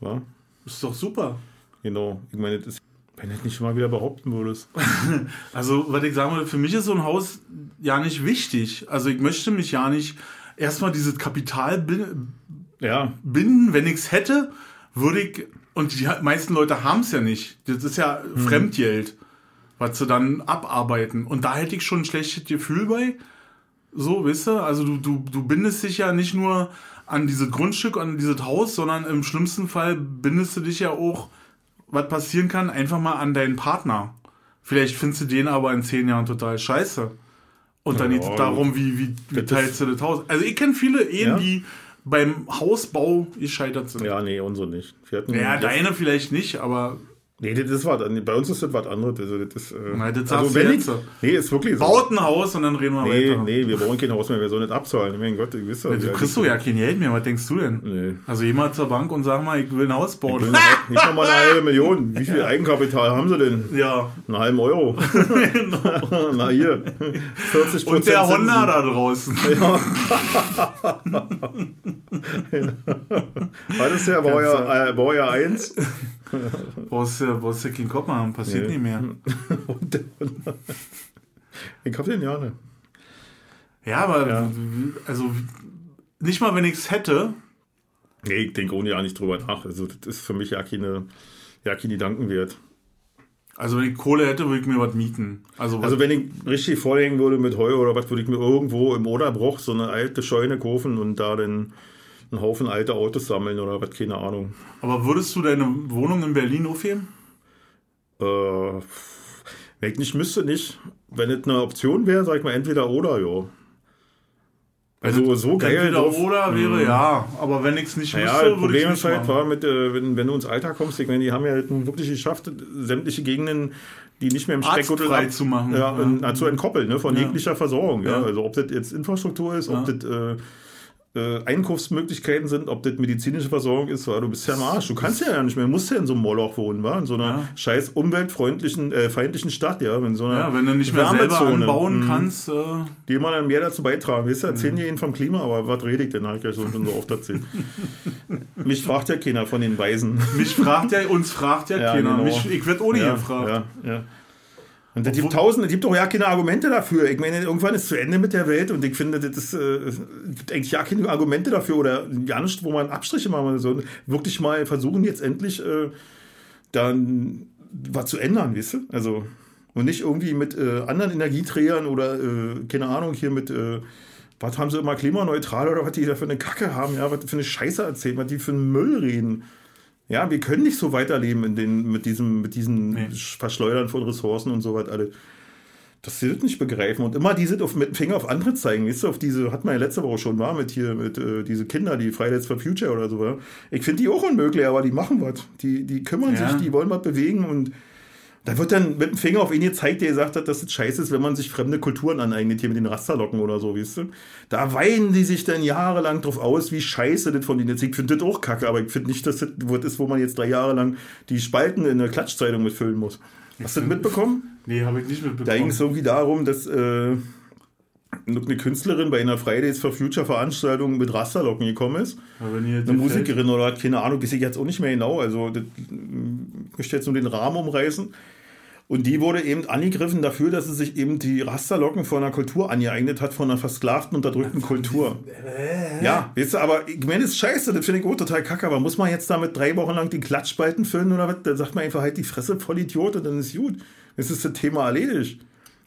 Ja, ist doch super. genau. Ich meine, das ist, wenn du das nicht mal wieder behaupten würdest. Also, was ich sagen würde, für mich ist so ein Haus ja nicht wichtig. Also, ich möchte mich ja nicht erstmal dieses Kapital bin- Ja, binden. Wenn ich es hätte, würde ich, und die meisten Leute haben es ja nicht. Das ist ja Mhm. Fremdgeld, was sie dann abarbeiten. Und da hätte ich schon ein schlechtes Gefühl bei. So, weißt du? Also, du, du, du bindest dich ja nicht nur an dieses Grundstück, an dieses Haus, sondern im schlimmsten Fall bindest du dich ja auch, was passieren kann, einfach mal an deinen Partner. Vielleicht findest du den aber in zehn Jahren total scheiße. Und dann Ja, geht es darum, wie, wie, wie teilst du das Haus. Also ich kenne viele Ehen, Ja. die beim Hausbau gescheitert sind. Ja, ja, nee, unsere nicht. Wir hatten, deine vielleicht nicht, aber Nee, das ist was, bei uns ist das was anderes. Also, das äh, Nein, das also wenn ich. Nee, ist wirklich so. baut ein Haus und dann reden wir nee, weiter. nee, wir brauchen kein Haus mehr, wir sollen nicht abzahlen. Mein Gott, ich wisse Du kriegst doch ja kein Geld mehr, was denkst du denn? Nee. Also jemand zur Bank und sag mal, ich will ein Haus bauen. Nicht noch mal eine halbe Million. Wie viel Eigenkapital haben sie denn? ja. Einen halben Euro. Na hier. 40 Und der Honda da draußen. War das der Baujahr, äh, Baujahr 1? Brauchst du brauchst du keinen Kopf machen, passiert Nee. nicht mehr. Ich hab den ja nicht. Ja, aber Ja. also nicht mal, wenn ich es hätte, Nee, ich denke ohne ja nicht drüber nach. Also, das ist für mich ja keine, ja keine Gedanken wert. also wenn ich Kohle hätte, würde ich mir was mieten. Also, Also, wenn ich richtig vorlegen würde mit Heu oder was, würde ich mir irgendwo im Oderbruch so eine alte Scheune kaufen und da dann einen Haufen alte Autos sammeln oder was, keine Ahnung. aber würdest du deine Wohnung in Berlin aufheben? Äh, wenn ich nicht müsste, nicht. Wenn es eine Option wäre, sag ich mal entweder oder, ja. Also so geil. Entweder drauf. oder wäre ja, aber wenn ich es nicht müsste, würde ich Problem nicht ist halt, machen. war mit, äh, wenn, wenn du ins Alter kommst, ich meine, die haben ja halt nun wirklich geschafft, sämtliche Gegenden, die nicht mehr im Streckgürtel Arztfrei ab- zu machen, ja, ja. in- zu entkoppeln, ne, von Ja. jeglicher Versorgung. Ja. Also ob das jetzt Infrastruktur ist, ob das äh, äh, Einkaufsmöglichkeiten sind, ob das medizinische Versorgung ist, weil du bist ja am Arsch. Du kannst ja nicht mehr, du musst ja in so einem Moloch wohnen, wa? in so einer Ja. scheiß umweltfreundlichen, äh, feindlichen Stadt, ja, in so einer Ja, wenn du nicht mehr selber anbauen Mhm. kannst. Äh, die immer dann mehr dazu beitragen. Weißt du, erzählen Mhm. die ihnen vom Klima, aber was rede ich denn? Habe ich ja schon so oft erzählt. Mich fragt ja keiner von den Weisen. mich fragt ja, uns fragt ja, Ja, keiner. genau. Mich, ich werde ohne ja, gefragt. Ja, ja. Und es gibt tausende, es gibt doch ja keine Argumente dafür. Ich meine, irgendwann ist zu Ende mit der Welt und ich finde, das ist, äh, es gibt eigentlich ja keine Argumente dafür oder gar nicht, wo man Abstriche machen soll. Wirklich mal versuchen, jetzt endlich äh, dann was zu ändern, weißt du? Also, und nicht irgendwie mit äh, anderen Energieträgern oder, äh, keine Ahnung, hier mit, äh, was haben sie immer klimaneutral oder was die da für eine Kacke haben, ja, was für eine Scheiße erzählen, was die für einen Müll reden. Ja, wir können nicht so weiterleben in den, mit diesem, mit diesen Nee. Verschleudern von Ressourcen und so was alle. Das sie das nicht begreifen. Und immer die sind auf, mit dem Finger auf andere zeigen. Weißt du, auf diese, hat man ja letzte Woche schon war mit hier, mit äh, diese Kinder, die Fridays for Future oder so. Ich finde die auch unmöglich, aber die machen was. Die, die kümmern Ja. sich, die wollen was bewegen und da wird dann mit dem Finger auf ihn gezeigt, der gesagt hat, dass es scheiße ist, wenn man sich fremde Kulturen aneignet, hier mit den Rasterlocken oder so, weißt du? Da weinen die sich dann jahrelang drauf aus, wie scheiße das von denen ist. Ich finde das auch kacke, aber ich finde nicht, dass das was ist, wo man jetzt drei Jahre lang die Spalten in der Klatschzeitung mitfüllen muss. Hast du das mitbekommen? Nee, habe ich nicht Da ging mitbekommen. es irgendwie darum, dass äh, eine Künstlerin bei einer Fridays for Future Veranstaltung mit Rasterlocken gekommen ist. Eine Musikerin oder keine Ahnung, weiß ich jetzt auch nicht mehr genau. Also, das, ich möchte jetzt nur den Rahmen umreißen. Und die wurde eben angegriffen dafür, dass sie sich eben die Rasterlocken von einer Kultur angeeignet hat, von einer versklavten, unterdrückten Kultur. Ja, weißt du, aber ich meine, das ist scheiße, das finde ich auch total kacke, aber muss man jetzt damit drei Wochen lang die Klatschspalten füllen oder was? Dann sagt man einfach halt die Fresse voll Idiot und dann ist gut. Das ist das Thema erledigt.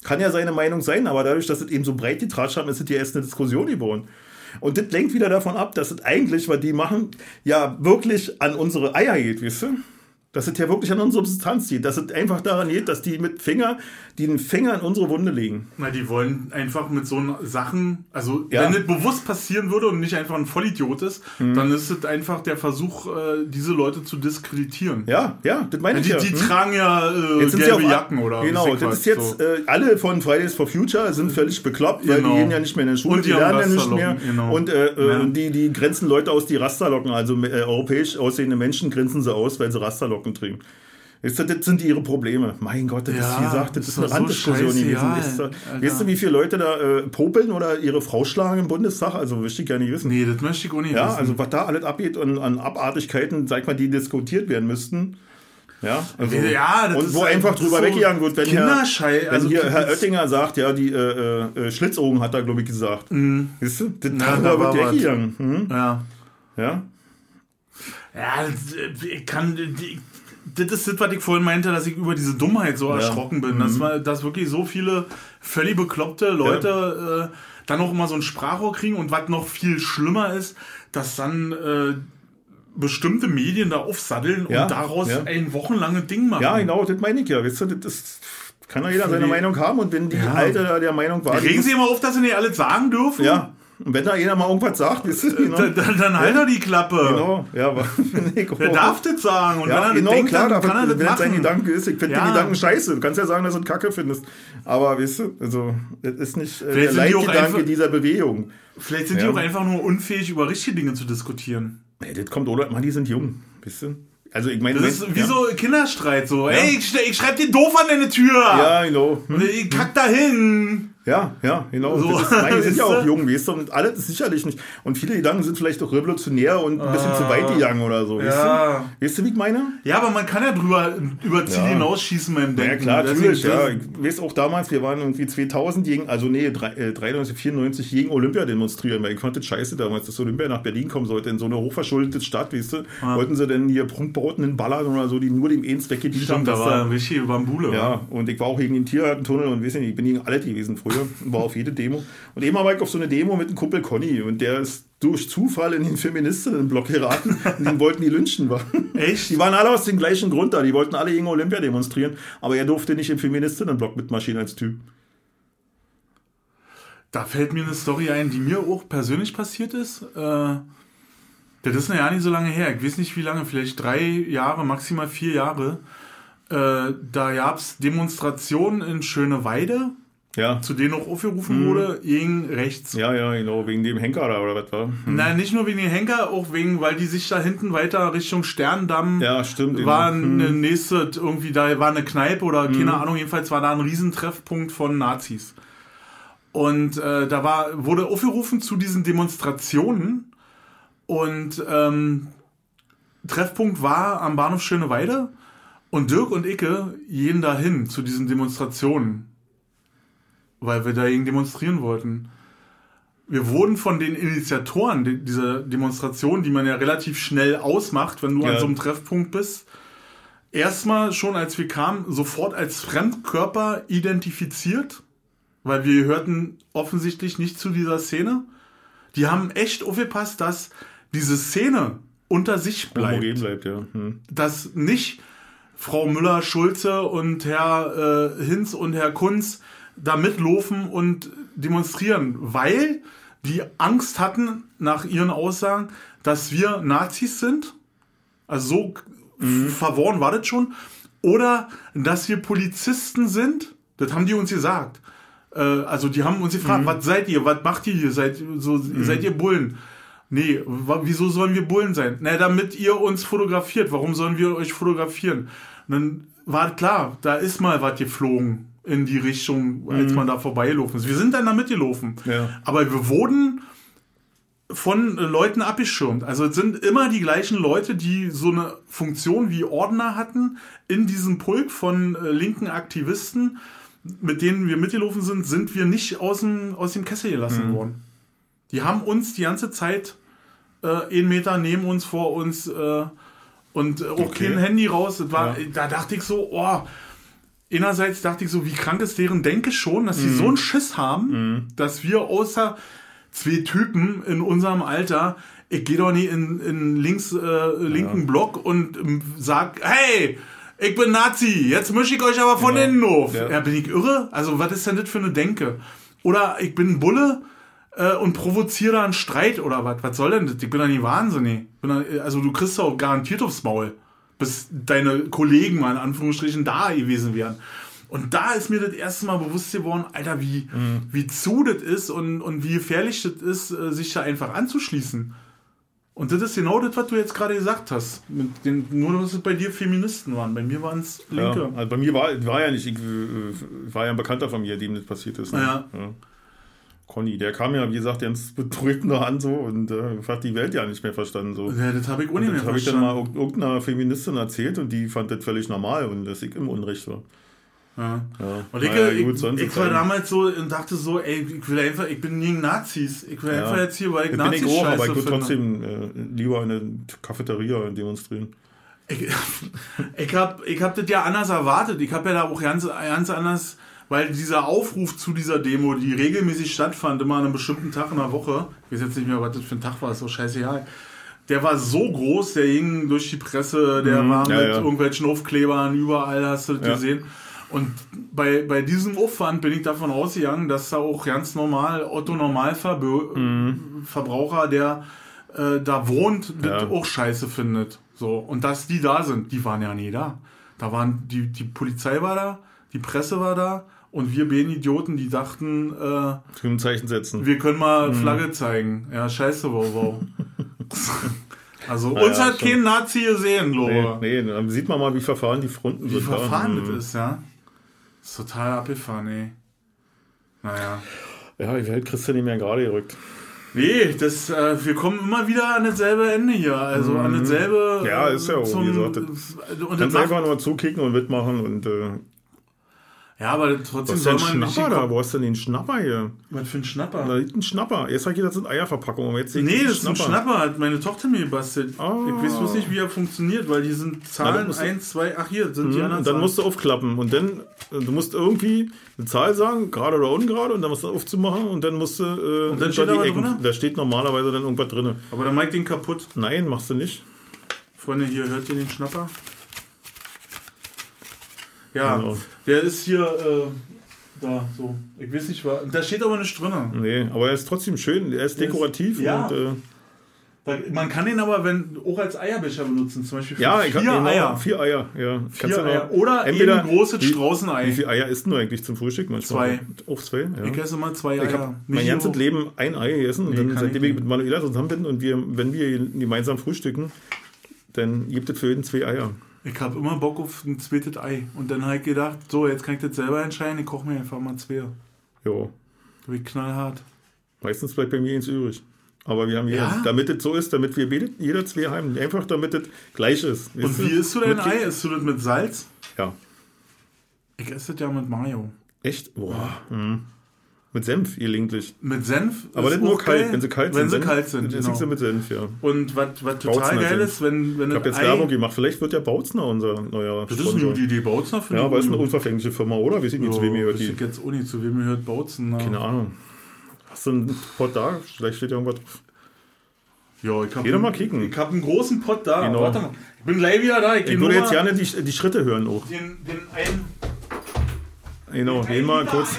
Kann ja seine Meinung sein, aber dadurch, dass es eben so breit getratscht haben, ist es ja erst eine Diskussion geworden. Und das lenkt wieder davon ab, dass es eigentlich, was die machen, ja wirklich an unsere Eier geht, weißt du? Dass es ja wirklich an unsere Substanz geht. Dass es einfach daran geht, dass die mit Finger, den Finger in unsere Wunde legen. Na, die wollen einfach mit so Sachen, also Ja. wenn das bewusst passieren würde und nicht einfach ein Vollidiot ist, Mhm. dann ist es einfach der Versuch, äh, diese Leute zu diskreditieren. Ja, ja, das meine ich Die, ja. die Hm? tragen ja äh, Jetzt sind sie gelbe auf, Jacken oder Genau, ich das ist jetzt, so. äh, alle von Fridays for Future sind völlig bekloppt, weil Genau. die gehen ja nicht mehr in der Schule, Und die die, lernen ja nicht mehr. Genau. Und äh, äh, Ja. die, die grenzen Leute aus, die Rasterlocken, also äh, europäisch aussehende Menschen grenzen sie aus, weil sie Rasterlocken trinken. Weißt du, das sind ihre Probleme. Mein Gott, das ist, Ja, wie gesagt, das ist ist eine doch so Randdiskussion gewesen. du, Alter. weißt du, wie viele Leute da äh, popeln oder ihre Frau schlagen im Bundestag? Also, möchte ich gerne nicht wissen. Nee, das möchte ich auch nicht Ja, wissen. also was da alles abgeht und an Abartigkeiten, sag mal, die diskutiert werden müssten. Ja, also, Ja, und ist wo einfach drüber so weggegangen wird, wenn, Kinderschei- Herr, wenn also hier Herr Oettinger sagt, ja, die äh, äh, Schlitzohren hat er, glaube ich, gesagt. Weißt du, das Mhm. Ja, da wird weggegangen. Hm? ja. Ja, Ja, äh, ich kann. Die, das ist das, was ich vorhin meinte, dass ich über diese Dummheit so erschrocken bin. Mhm. Dass, man- dass wirklich so viele völlig bekloppte Leute äh, dann auch immer so ein Sprachrohr kriegen und was noch viel schlimmer ist, dass dann äh, bestimmte Medien da aufsatteln und daraus ein wochenlanges Ding machen. ja, genau, das meine ich ja. Weißt du, das ist, kann ja jeder seine Meinung haben und wenn die Ja. Alte der Meinung war, Regen Sie immer auf, dass Sie nicht alles sagen dürfen? ja, und wenn da jeder mal irgendwas sagt, du, genau, Dann, dann, dann halt er die Klappe. genau, ja, aber ich Wer darf das sagen? Und Ja, wenn er genau, denkt, klar, dann kann er das wenn das sein machen. Gedanke ist, ich finde Ja. die Gedanken scheiße. Du kannst ja sagen, dass du es Kacke findest. Aber weißt du, also, das ist nicht äh, der Vielleicht sind die auch Leitgedanke einfach- dieser Bewegung. Vielleicht sind Ja. die auch einfach nur unfähig, über richtige Dinge zu diskutieren. Ey, das kommt, oder? Mann, die sind jung, weißt du? Also, ich meine, Das ist wie ja. so Kinderstreit. So, ey, ich, ich schreib dir doof an deine Tür. Ja, genau. Hm. Und ich kack da hin. Ja, ja, genau. So, Das ist, nein, die sind ja auch jung, weißt du? Und alles ist sicherlich nicht. Und viele Gedanken sind vielleicht auch revolutionär und ein bisschen zu weit gegangen oder so, weißt Ja. du? Weißt du, wie ich meine? Ja, aber man kann ja drüber über Ziel Ja. hinausschießen beim Denken. Ja, klar, Deswegen- natürlich. Ja. Ich weiß auch damals, wir waren irgendwie 2000 gegen, also nee, drei- äh, 93, 94 gegen Olympia demonstrieren, weil ich fand das scheiße damals, dass Olympia nach Berlin kommen sollte, in so eine hochverschuldete Stadt, weißt du. Wollten sie denn hier Prunkbauten in Ballern oder so, die nur dem Eins weggedient haben. Da war richtig Bambule. ja, und ich war auch gegen den Tiergartentunnel und weiß nicht, ich bin gegen alle gewesen früher, war auf jede Demo. Und eben war ich auf so eine Demo mit einem Kumpel Conny und der ist durch Zufall in den Feministinnenblock geraten und den wollten die lynchen. Echt? Die waren alle aus dem gleichen Grund da, die wollten alle gegen Olympia demonstrieren, aber er durfte nicht im Feministinnenblock mitmarschieren als Typ. Da fällt mir eine Story ein, die mir auch persönlich passiert ist. Äh, das ist ja nicht so lange her. Ich weiß nicht wie lange, vielleicht drei Jahre, maximal vier Jahre. Äh, da gab es Demonstrationen in Schöneweide, Ja. zu denen auch aufgerufen wurde, gegen rechts. Ja, ja, genau, wegen dem Henker da oder was war. Hm. Nein, nicht nur wegen den Henker, auch wegen, weil die sich da hinten weiter Richtung Sterndamm Ja, stimmt. war Hm. eine nächste, irgendwie da war eine Kneipe oder keine Ahnung, jedenfalls war da ein Riesentreffpunkt von Nazis. Und äh, da war, wurde aufgerufen zu diesen Demonstrationen und ähm, Treffpunkt war am Bahnhof Schöneweide und Dirk und Icke gehen dahin zu diesen Demonstrationen, weil wir dagegen demonstrieren wollten. Wir wurden von den Initiatoren di- dieser Demonstration, die man ja relativ schnell ausmacht, wenn du an Ja. so einem Treffpunkt bist, erstmal schon als wir kamen, sofort als Fremdkörper identifiziert, weil wir gehörten offensichtlich nicht zu dieser Szene. Die haben echt aufgepasst, dass diese Szene unter sich bleibt Homogen bleibt, ja. Hm. dass nicht Frau Müller-Schulze und Herr äh, Hinz und Herr Kunz da mitlaufen und demonstrieren, weil die Angst hatten, nach ihren Aussagen, dass wir Nazis sind. Also so verworren war das schon. Oder dass wir Polizisten sind. Das haben die uns gesagt. Äh, also die haben uns gefragt, was seid ihr, was macht ihr hier, seid, so, seid ihr Bullen? Nee, wieso sollen wir Bullen sein? Na, damit ihr uns fotografiert. Warum sollen wir euch fotografieren? Und dann war klar, da ist mal was geflogen in die Richtung, als man da vorbeigelaufen ist. Wir sind dann da mitgelaufen. Ja. Aber wir wurden von Leuten abgeschirmt. Also es sind immer die gleichen Leute, die so eine Funktion wie Ordner hatten in diesem Pulk von äh, linken Aktivisten, mit denen wir mitgelaufen sind, sind wir nicht aus dem, aus dem Kessel gelassen worden. Die haben uns die ganze Zeit äh, einen Meter neben uns, vor uns äh, und äh, auch Okay. kein Handy raus. War, Ja. Da dachte ich so, oh, einerseits dachte ich so, wie krank ist deren Denke schon, dass sie so einen Schiss haben, dass wir außer zwei Typen in unserem Alter, ich gehe doch nicht in, in links, äh, linken Block und ähm, sag, hey, ich bin Nazi, jetzt mische ich euch aber von Genau. innen auf. Ja. Ja. bin ich irre? Also, was ist denn das für eine Denke? Oder ich bin ein Bulle äh, und provoziere da einen Streit oder was? Was soll denn das? Ich bin doch nicht wahnsinnig. Da, also, du kriegst doch garantiert aufs Maul, bis deine Kollegen mal in Anführungsstrichen da gewesen wären. Und da ist mir das erste Mal bewusst geworden, Alter, wie, wie zu das ist und, und wie gefährlich das ist, äh, sich da einfach anzuschließen. Und das ist genau das, was du jetzt gerade gesagt hast. Den, nur, dass es bei dir Feministen waren. Bei mir waren es Ja, Linke. also bei mir war, war ja nicht, ich äh, war ja ein Bekannter von mir, dem das passiert ist. Ne? Ja. Conny, der kam ja, wie gesagt, ganz da an so und äh, hat die Welt ja nicht mehr verstanden. So. Ja, das habe ich auch nicht mehr Das habe ich dann verstanden. mal irg- irgendeiner Feministin erzählt und die fand das völlig normal und dass ich im Unrecht war. Ja. Ja. Und ich, Naja, ich, gut, ich ist war halt- damals so und dachte so, ey, ich will einfach, ich bin gegen Nazis. Ich will Ja. einfach jetzt hier, weil ich bin Nazis ich auch, aber ich würde trotzdem äh, lieber in der Cafeteria demonstrieren. Ich, ich habe ich hab das ja anders erwartet. Ich habe ja da auch ganz, ganz anders, weil dieser Aufruf zu dieser Demo, die regelmäßig stattfand, immer an einem bestimmten Tag in der Woche, ich weiß jetzt nicht mehr, was das für ein Tag war, ist so scheißegal. Der war so groß, der ging durch die Presse, der Mhm, war ja, mit ja. irgendwelchen Aufklebern, überall hast du das Ja. gesehen. Und bei, bei diesem Aufwand bin ich davon ausgegangen, dass da auch ganz normal Otto Normalverbraucher, der äh, da wohnt, Ja. auch scheiße findet. So. Und dass die da sind, die waren ja nie da. Da waren die, die Polizei war da, die Presse war da und wir Idioten, die dachten, äh, Zum Zeichen setzen. wir können mal Mhm. Flagge zeigen. Ja, scheiße, wow, wow. also Na uns ja, hat schon. kein Nazi gesehen, Nee, Lohe. nee, dann sieht man mal, wie verfahren die Fronten Wie sind. verfahren ja. das ist, ja. ist total abgefahren, ey. Naja. Ja, die Welt kriegst du nicht mehr gerade gerückt. Nee, das, äh, wir kommen immer wieder an dasselbe Ende hier. Also an dasselbe. Mhm. Ja, ist ja auch, wie gesagt, und das Kannst macht, einfach nur zukicken und mitmachen und äh, Ja, aber trotzdem ist soll man nicht. Schnapper da? Wo hast du denn den Schnapper hier? Was für ein Schnapper? Da liegt ein Schnapper. Erst sag ich, das sind Eierverpackungen, aber jetzt Nee, das ist ein Schnapper, hat meine Tochter mir gebastelt. Ah. Ich weiß bloß nicht, wie er funktioniert, weil die sind Zahlen das musst du- 1, 2, ach hier sind die Mhm, anderen Und dann Zahlen. musst du aufklappen und dann, äh, du musst irgendwie eine Zahl sagen, gerade oder ungerade, und dann musst du aufzumachen und dann musst du äh, Und dann steht da was drin? Da steht normalerweise dann irgendwas drin. Aber dann mach ich den kaputt. Nein, machst du nicht. Freunde, hier hört ihr den Schnapper? Ja, Genau. der ist hier, äh, Da, so. Ich weiß nicht, was. Da steht aber nicht drin. Nee, aber er ist trotzdem schön, er ist dekorativ ja. und. Äh, Da- Man kann ihn aber wenn, auch als Eierbecher benutzen, zum Beispiel für ja, ich vier genau, Eier. Vier Eier, ja. Vier Eier. Oder entweder- eben großes wie- Straußenei. Wie viele Eier isst du eigentlich zum Frühstück? Manchmal? Zwei. Auch zwei, ja. Ich esse immer zwei Ich Eier. habe mein ganzes Leben ein Ei gegessen und Nee, dann, kann seitdem ich ich mit Manuela zusammen bin und wir, wenn wir gemeinsam frühstücken, dann gibt es für jeden zwei Eier. Ich habe immer Bock auf ein zweites Ei. Und dann habe ich gedacht, so, jetzt kann ich das selber entscheiden, ich koche mir einfach mal zwei. Da bin ich knallhart. meistens bleibt bei mir eins übrig. Aber wir haben hier, Ja? damit es so ist, damit wir jeder zwei haben, einfach damit es gleich ist. Und Weißt wie isst du dein Mit- Ei? Isst du das mit Salz? Ja. Ich esse das ja mit Mayo. Echt? Boah. Mhm. Mit Senf gelegentlich. Mit Senf. Aber nicht nur kalt, geil, wenn sie kalt wenn sind. sie kalt sind. Genau. genau. mit Senf, ja. Und was, was total Bautzner geil Senf. ist, wenn, wenn Ich habe jetzt Ei... Werbung gemacht. Vielleicht wird ja Bautzner unser neuer Das ist eine gute Idee. Bautzner finde Ja, aber ist eine unverfängliche Firma, oder? Wie sieht die zu wem gehört weiß die? ich jetzt auch nicht, zu wem gehört Bautzen. Na. Keine Ahnung. Hast du einen Pot da? Vielleicht steht ja irgendwas drauf. Ja, ich hab Geh doch einen- mal kicken. Ich habe einen großen Pott da. Genau. Warte mal. Ich bin gleich wieder da. Ich, Ich würde jetzt gerne die, die Schritte hören auch. den, den einen... Genau, gehen mal kurz.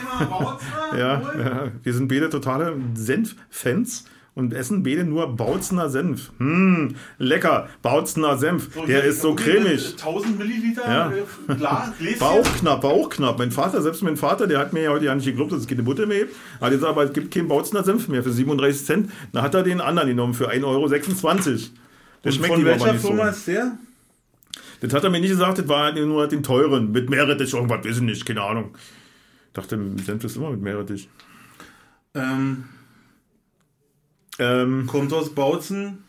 Ja, ja, wir sind beide totale Senf-Fans und essen beide nur Bautzner Senf. Hm, lecker, Bautzner Senf. So, Der ist so cremig. 1000 Milliliter Ja. äh, Glas. Bauchknapp, Bauchknapp. Mein Vater, selbst mein Vater, der hat mir ja heute ja nicht geglaubt, dass es keine Butter mehr gibt. Hat jetzt aber, es gibt keinen Bautzner Senf mehr für 37 Cent. Da hat er den anderen genommen für 1,26 Euro. Der Und schmeckt von welcher nicht so. Firma ist der? Das hat er mir nicht gesagt, das war halt nur den teuren. Mit Meerrettich, irgendwas, ich nicht, keine Ahnung. Ich dachte, Senf ist immer mit Meerrettich. Ähm, Ähm, kommt aus Bautzen.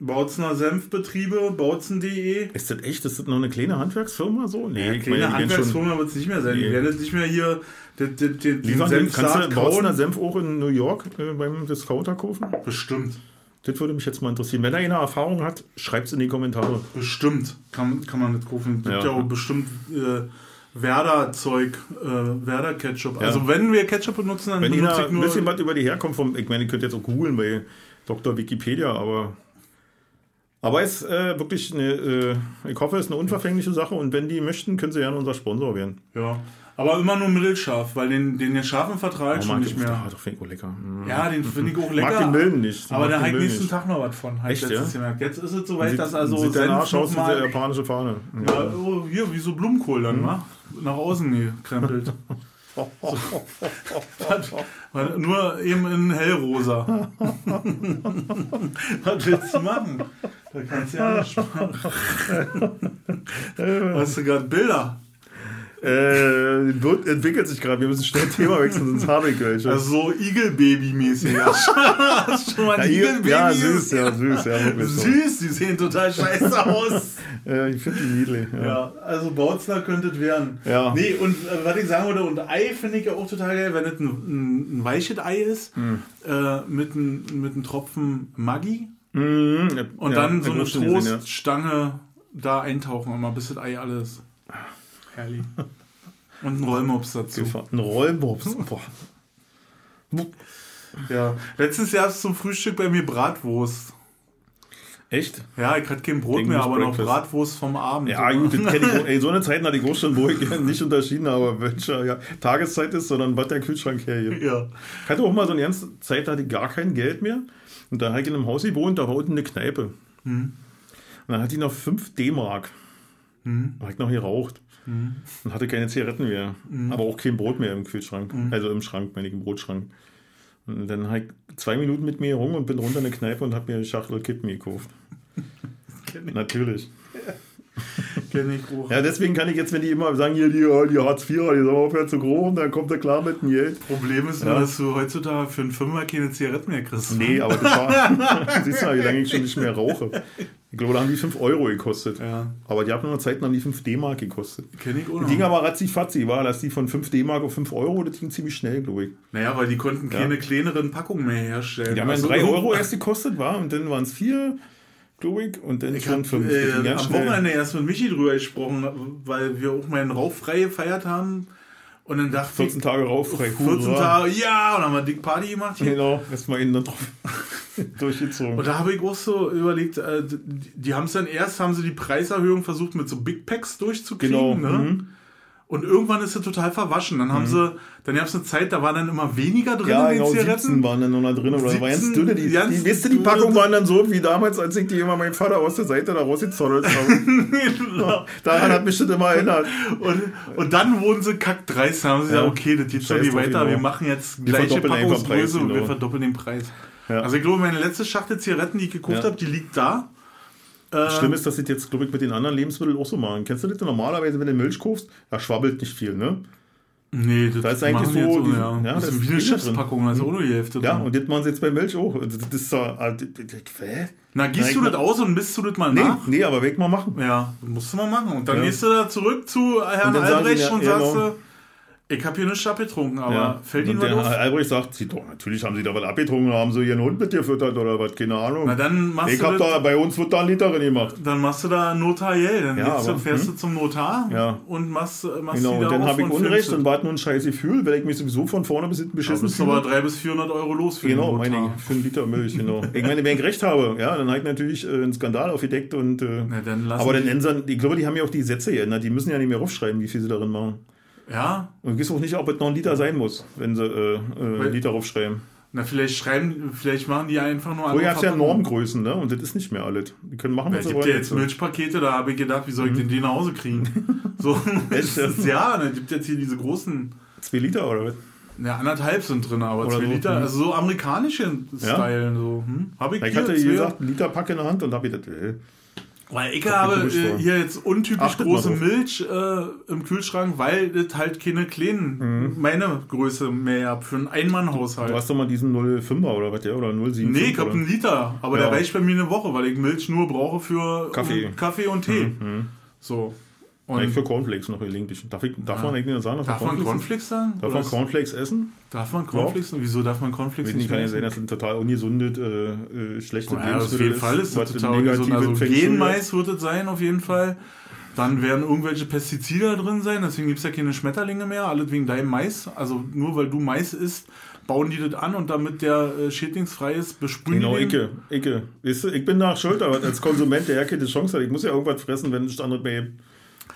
Bautzener Senfbetriebe, bautzen.de. ist das echt? Ist das noch eine kleine Handwerksfirma so? Nee, ich Kleine. Handwerksfirma wird es nicht mehr sein. Nee. Die werden nicht mehr hier den, den, den, den den, kannst du Bautzener kauen. Senf auch in New York äh, beim Discounter kaufen? Bestimmt. Das würde mich jetzt mal interessieren. Wenn er eine Erfahrung hat, schreibt es in die Kommentare. Bestimmt kann, kann man das kaufen. Es gibt ja, Ja. auch bestimmt äh, Werder-Zeug, äh, Werder-Ketchup. Ja. Also wenn wir Ketchup benutzen, dann Wenn benutze da ich ein nur... bisschen was über die Herkunft vom, ich meine, ihr könnt jetzt auch googeln bei Dr. Wikipedia, aber aber es ist äh, wirklich eine, äh, ich hoffe, es ist eine unverfängliche Sache und wenn die möchten, können sie gerne unser Sponsor werden. ja. Aber immer nur mittelscharf, weil den, den scharfen vertrage ich schon nicht ich, mehr. Ah, doch finde ich auch lecker. Mm. Ja, den finde ich auch lecker. Mag den milden nicht. Aber da den habe ich milden nächsten nicht. Tag noch was von. Ich Echt, ja? Jetzt ist es soweit, Sieht, dass also sieht danach aus wie mal- der japanische Fahne. Ja, oh, hier, wie so Blumenkohl dann, wa? Nach außen gekrempelt. Weil Nur eben in hellrosa. Was willst du machen? Da kannst du ja nicht machen. Hast du gerade Bilder? Äh, wird, entwickelt sich gerade. Wir müssen schnell Thema wechseln, sonst habe ich welche. Also so Igelbaby-mäßig. Du schon mal ja, ein Igelbaby? ja, süß, ja, süß. Ja, wirklich so. Süß, die sehen total scheiße aus. Äh, ich finde die niedlich. Ja. Ja, also Bautzner könnte es werden. Ja. Nee, und äh, was ich sagen wollte, und Ei finde ich ja auch total geil, wenn es ein, ein, ein weiches Ei ist, Hm. äh, mit, ein, mit einem Tropfen Maggi Mhm, ja, und ja, dann so eine ja. Troststange da eintauchen, immer bis das Ei alles. Herrlich. Und ein Rollmops dazu. Ein Rollmops. Boah. Ja. Letztes Jahr ist zum Frühstück bei mir Bratwurst. Echt? Ja, ich hatte kein Brot English mehr, aber noch breakfast. Bratwurst vom Abend. Ja, gut, das kenn ich, ey, so eine Zeit hatte ich auch schon, wo ich nicht unterschieden habe, welche ja, Tageszeit ist, sondern was der Kühlschrank hergibt. Ja. Ich hatte auch mal so eine ganze Zeit, da hatte ich gar kein Geld mehr. Und da habe ich in einem Haus gewohnt, da war unten eine Kneipe. Hm. Und dann hatte ich noch 5 D-Mark. Hm. Da habe ich noch geraucht. Und hatte keine Zigaretten mehr. Hm. Aber auch kein Brot mehr im Kühlschrank. Also im Schrank, meine ich, im Brotschrank. Und dann habe ich zwei Minuten mit mir rum und bin runter in eine Kneipe und habe mir eine Schachtel Kippen gekauft. Natürlich. kenn ich auch. Ja, deswegen kann ich jetzt, wenn die immer sagen, hier die, die Hartz IV, die sollen aufhören zu groß, dann kommt er klar mit dem Geld. Problem ist nur, Ja. dass du heutzutage für einen Fünfer keine Zigaretten mehr kriegst. Nee, aber das war, siehst du mal, wie lange ich schon nicht mehr rauche. Ich glaube, da haben die 5 Euro gekostet. Ja, Aber die haben nur Zeiten, haben die 5 D-Mark gekostet. kenn ich auch Die noch. ging aber ratzi-fatzi, war, dass die von 5 D-Mark auf 5 Euro, das ging ziemlich schnell, glaube ich. Naja, weil die konnten keine kleineren Packungen mehr herstellen. Die haben ja Also, 3 Euro erst gekostet, war, und dann waren es 4, glaube ich, und dann Ich schon habe 5. Das ging äh, am schnell. Wochenende erst mit Michi drüber gesprochen, weil wir auch meinen Rauchfrei gefeiert haben. Und dann dachte 14 ich, Tage rauffrei. 14 Hurra. Tage, ja, und dann haben wir dick Party gemacht hier. Genau, erstmal innen drauf durchgezogen. Und da habe ich auch so überlegt, äh, die, die haben es dann erst, haben sie die Preiserhöhung versucht mit so Big Packs durchzukriegen. Genau. Ne? Mhm. Und irgendwann ist sie total verwaschen. Dann haben sie, dann gab es eine Zeit, da waren dann immer weniger drin Ja, in den genau, Zigaretten. 17 waren dann noch da drin. Oder war ganz 17, dünne. Die, ganz die, weißt du, die Packung waren dann so wie damals, als ich die immer meinem Vater aus der Seite da rausgezottelt habe. Genau. Daran hat mich das immer erinnert. Und, und dann wurden sie kackdreist. Dann haben sie Ja. gesagt, okay, das geht schon nicht weiter. genau. Wir machen jetzt gleiche Packungsgröße und wir genau. verdoppeln den Preis. Ja. Also ich glaube, meine letzte Schachtel Zigaretten, die ich gekauft Ja. habe, die liegt da. Äh, Schlimm ist, dass sie jetzt, glaube ich, mit den anderen Lebensmitteln auch so machen. Kennst du das normalerweise, wenn du Milch kaufst? Da schwabbelt nicht viel, ne? Nee, das, Da ist eigentlich so diesen- ja. ja, das da ist wie eine. Chipspackung, da ist auch nur die Hälfte Ja, drin. und das machen sie jetzt bei Milch auch. Also, Das ist so. das- das- das- hä? Na, gießt du das aus und misst du das mal Nee, nach? nee, aber weg mal machen. Ja, musst du mal machen. Und dann Ja. gehst du da zurück zu Herrn Und sagen Albrecht ja, und ja, sagst, genau. du, ich habe hier eine Schappe getrunken, aber Ja. fällt Ihnen was auf? Albrecht sagt, sie, doch, natürlich haben sie da was abgetrunken, haben sie ihren Hund mit gefüttert oder was, keine Ahnung. Na, dann machst ich du hab da, bei uns wird da ein Liter drin gemacht. Dann machst du da notariell. Dann Ja, du, aber, fährst hm? du zum Notar Ja. und machst, machst Genau, und dann auf habe ich Unrecht und es. war nur ein scheiß Gefühl, weil ich mich sowieso von vorne bis hinten Da beschissen du aber fühle. 300 bis 400 Euro los für Genau, meine ich, für einen Liter Milch, genau. Ich meine, wenn ich recht habe, ja, dann habe ich natürlich äh, einen Skandal aufgedeckt und. Äh, Na, dann aber dann ändern, ich glaube, die haben ja auch die Sätze geändert, die müssen ja nicht mehr aufschreiben, wie viel sie darin machen. Ja, Und ich weiß auch nicht, ob es noch ein Liter sein muss, wenn sie äh, äh, Weil- einen Liter aufschreiben. na vielleicht schreiben, vielleicht machen die einfach nur Früher gab es ja. Normgrößen, ne? Und das ist nicht mehr alles. Die können machen, Ja, was Es sie gibt wollen. ja jetzt Milchpakete, da habe ich gedacht, wie soll ich denn die nach Hause kriegen? So, Echt? das ist, ja, da gibt jetzt hier diese großen, Zwei Liter oder was? ja, anderthalb sind drin, aber Oder zwei so, Liter, hm. also so amerikanische Style, so, hm? Habe ich Ich hatte, wie gesagt, einen Liter Pack in der Hand und habe gedacht, äh, Weil ich habe äh, hier jetzt untypisch Achtet große. Milch äh, im Kühlschrank, weil das halt keine kleinen, meine Größe mehr habe für einen Einmannhaushalt. Mhm. du hast doch mal diesen 05er oder was, ja? Oder 075 Nee, ich habe einen Liter, aber Ja. der reicht bei mir eine Woche, weil ich Milch nur brauche für Kaffee. um, Kaffee und Tee. So. Und Eigentlich für Cornflakes noch gelegentlich. Darf, ich, darf man eigentlich nicht sagen, dass darf man Cornflakes sagen? Darf man Cornflakes essen? darf man Cornflakes? Wieso darf man Cornflakes Ich weiß nicht, kann ja essen? sein, dass das ein total ungesundes, äh, äh, schlechtes Ja, auf jeden Fall ist das total ungesund. Also. Genmais wird es sein, auf jeden Fall. Dann werden irgendwelche Pestizide drin sein, deswegen gibt es ja keine Schmetterlinge mehr, alles wegen deinem Mais. Also nur weil du Mais isst, bauen die das an und damit der äh, schädlingsfrei ist, besprühen Genau, die den. Icke, Icke. Weißt du, ich bin nach Schuld, aber als Konsument, der ja keine Chance hat, ich muss ja irgendwas fressen, wenn es anderes mehr.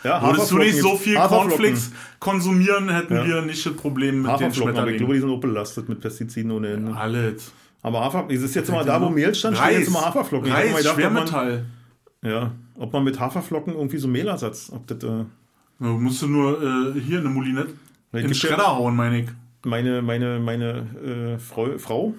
Ja, Würdest du nicht so viel. Cornflakes konsumieren, hätten Ja. wir nicht das Problem mit den aber ich glaube, Schmetterlingen. die sind auch belastet mit Pestiziden ohne Ende. Alles. Aber Hafer, es ist jetzt immer da, wo Mehl stand, steht jetzt immer Haferflocken. Ich Reis, ob man- Schwermetall. Ja, ob man mit Haferflocken irgendwie so Mehlersatz, ob das, äh, Da musst du nur äh, hier eine Moulinette in den Schredder hauen, meine ich. meine, meine, meine äh, Frau, Frau,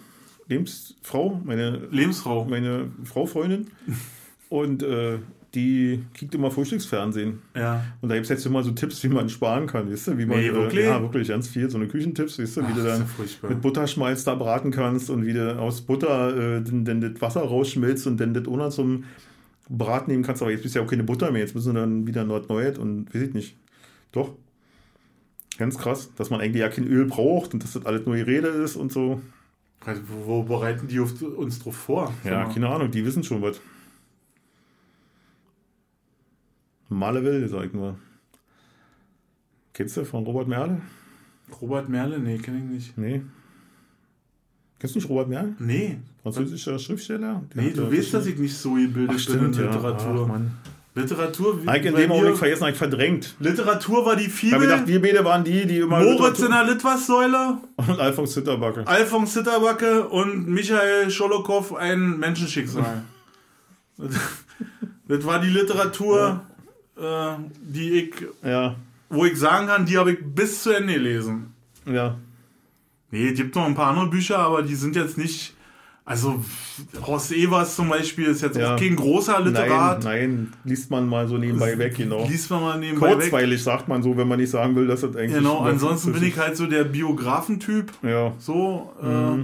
Lebensfrau, meine, Lebensfrau. meine Frau, Freundin, und äh, die kriegt immer Frühstücksfernsehen. Ja. Und da gibt es jetzt immer so Tipps, wie man sparen kann, weißt du? Wie man, Nee, äh, wirklich? ja, wirklich ganz viel, so eine Küchentipps, weißt du, wie Ach, du das ist dann furchtbar. mit Butterschmalz da braten kannst und wie du aus Butter äh, dann, dann das Wasser rausschmilzt und dann das ohne zum Braten nehmen kannst. Aber jetzt bist du ja auch keine Butter mehr, jetzt müssen wir dann wieder neu erneuert und weiß ich nicht. Doch. Ganz krass, dass man eigentlich ja kein Öl braucht und dass das alles nur die Rede ist und so. Also, Wo, bereiten die uns drauf vor? Ja, keine Ahnung, die wissen schon was. Maleville, sag ich mal. Kennst du von Robert Merle? Robert Merle? Nee, kenne ich nicht. Nee. Kennst du nicht Robert Merle? Nee. Französischer Schriftsteller? Der Nee, du weißt, dass ich nicht so gebildet Ach, bin stimmt, in ja. Literatur. Ach, Mann. Literatur, wie, Eigentlich in dem Augenblick vergessen, eigentlich verdrängt. Literatur war die Ich Fibel, gedacht, wir beide waren die, die immer. Moritz in Literatur- der Litwas-Säule, und Alfons Zitterbacke. Alfons Zitterbacke und Michael Scholokow ein Menschenschicksal. das war die Literatur, äh, die ich, Ja, wo ich sagen kann, die habe ich bis zu Ende gelesen. ja. Nee, es gibt noch ein paar andere Bücher, aber die sind jetzt nicht. Also, Horst Evers zum Beispiel ist jetzt Ja. auch kein großer Nein, Literat. nein, liest man mal so nebenbei weg, genau. Liest man mal nebenbei weg. Kurzweilig sagt man so, wenn man nicht sagen will, dass das eigentlich. Genau, ansonsten bin ich halt so der Biografentyp. Ja. So. Äh,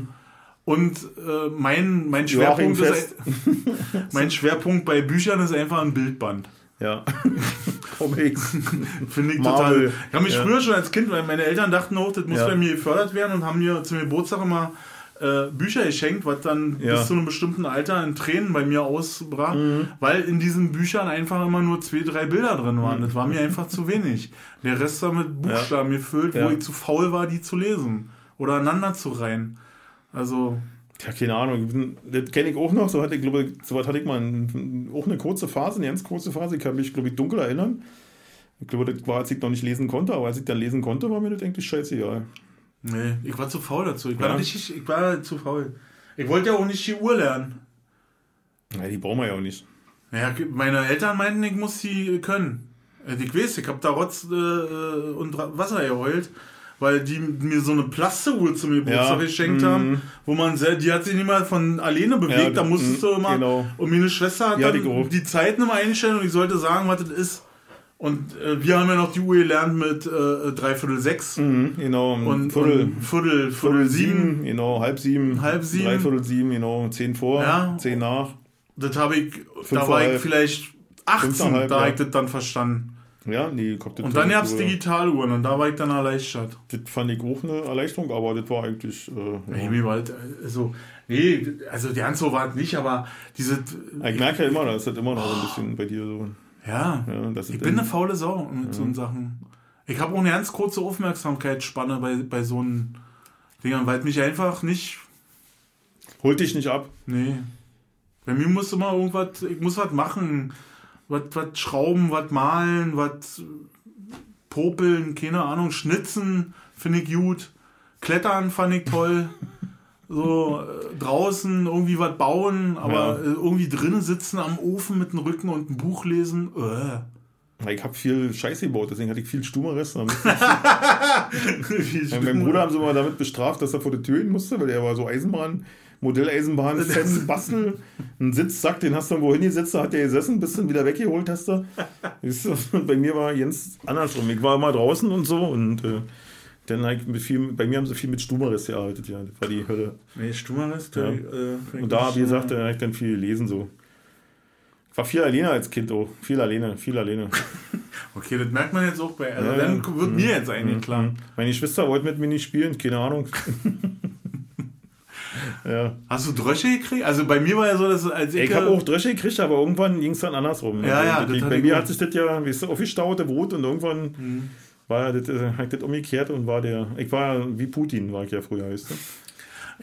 und äh, mein, mein, Schwerpunkt ist, mein Schwerpunkt bei Büchern ist einfach ein Bildband. Ja. Comics. Finde ich Marvel. total. Ich habe mich Ja. früher schon als Kind, weil meine Eltern dachten auch, das muss Ja. bei mir gefördert werden und haben mir zum Geburtstag immer äh, Bücher geschenkt, was dann Ja. Mhm. bis zu einem bestimmten Alter in Tränen bei mir ausbrach, weil in diesen Büchern einfach immer nur zwei, drei Bilder drin waren. Das war mir einfach zu wenig. Der Rest war mit Buchstaben gefüllt, wo ich zu faul war, die zu lesen oder aneinander zu reihen. Also, Ja, keine Ahnung. Das kenne ich auch noch. So hatte ich, glaube ich, so was hatte ich mal ein, auch eine kurze Phase, eine ganz kurze Phase. Ich kann mich, glaube ich, dunkel erinnern. Ich glaube, das war, als ich noch nicht lesen konnte, aber als ich dann lesen konnte, war mir das eigentlich scheißegal. Nee, ich war zu faul dazu. Ich war, Ja. richtig, ich war zu faul. Ich wollte ja auch nicht die Uhr lernen. Ja, die brauchen wir ja auch nicht. Naja, meine Eltern meinten, ich muss sie können. Äh, Ich weiß, ich hab da Rotz äh, und Ra- Wasser geheult, weil die mir so eine Plastikuhr zum Geburtstag Ja, geschenkt mhm. haben, wo man sehr, die hat sich nicht mal von alleine bewegt, Ja, da musstest du mhm, immer. genau. Und meine Schwester hat Ja, die dann auch. die Zeiten immer einstellen und ich sollte sagen, was das ist. Und äh, wir haben ja noch die Uhr gelernt mit äh, dreiviertel sechs Mhm, genau. und Viertel, und Viertel, Viertel sieben. genau, halb sieben. Halb sieben. Dreiviertel sieben, genau, zehn vor, Ja. zehn nach. Das habe ich, da vor war ich vielleicht 18, Fünfeinhalb, da habe ich das dann verstanden. Ja, nee, kommt das Und dann gab es Digitaluhren und da war ich dann erleichtert. Das fand ich auch eine Erleichterung, aber das war eigentlich. Äh, Nee, ja. mir war halt, also, nee, also ganz so war es nicht, aber diese, Ich merke ja immer, das ist immer noch so ein bisschen bei dir so. ja, Ja, ich bin eine faule Sau mit so Sachen. Ich habe auch eine ganz kurze Aufmerksamkeitsspanne bei, bei so einen Dingern, weil mich einfach nicht, Holt dich nicht ab. nee. Bei mir muss immer irgendwas, ich muss was machen, was, was schrauben, was malen, was popeln, keine Ahnung, schnitzen, finde ich gut. Klettern fand ich toll. So äh, draußen irgendwie was bauen, aber Ja. äh, irgendwie drinnen sitzen am Ofen mit dem Rücken und ein Buch lesen. Äh. Ich habe viel Scheiße gebaut, deswegen hatte ich viel Stummeres. Ja, mein Bruder haben sie mal damit bestraft, dass er vor die Tür hin musste, weil er war so Eisenbahn, Modelleisenbahn-Fan, Bastel. Ein Sitzsack, den hast du irgendwo hingesetzt, da hat der gesessen, bist dann wieder weggeholt hast du. Bei mir war Jens andersrum. Ich war immer draußen und so und äh, dann ich mit viel, bei mir haben sie viel mit Stummeres gearbeitet, ja. Das war die Hölle. Nee, Stummeres. Ja. Äh, Und da, wie gesagt, da habe ich dann viel gelesen so. Ich war viel alleine als Kind, oh. Viel alleine, viel alleine. Okay, das merkt man jetzt auch bei. Also Ja, dann ja. wird mir jetzt eigentlich klar. Meine Schwester wollte mit mir nicht spielen, keine Ahnung. ja. Hast du Drösche gekriegt? Also bei mir war ja so, dass als ich. Ich habe auch Drösche gekriegt, aber irgendwann ging es dann andersrum. Ja, ja, Also, das die- bei mir auch. hat sich das ja, weißt du, aufgestaute Brot und irgendwann war das, äh, hat das umgekehrt und war der, ich war wie Putin, war ich ja früher, weißt du.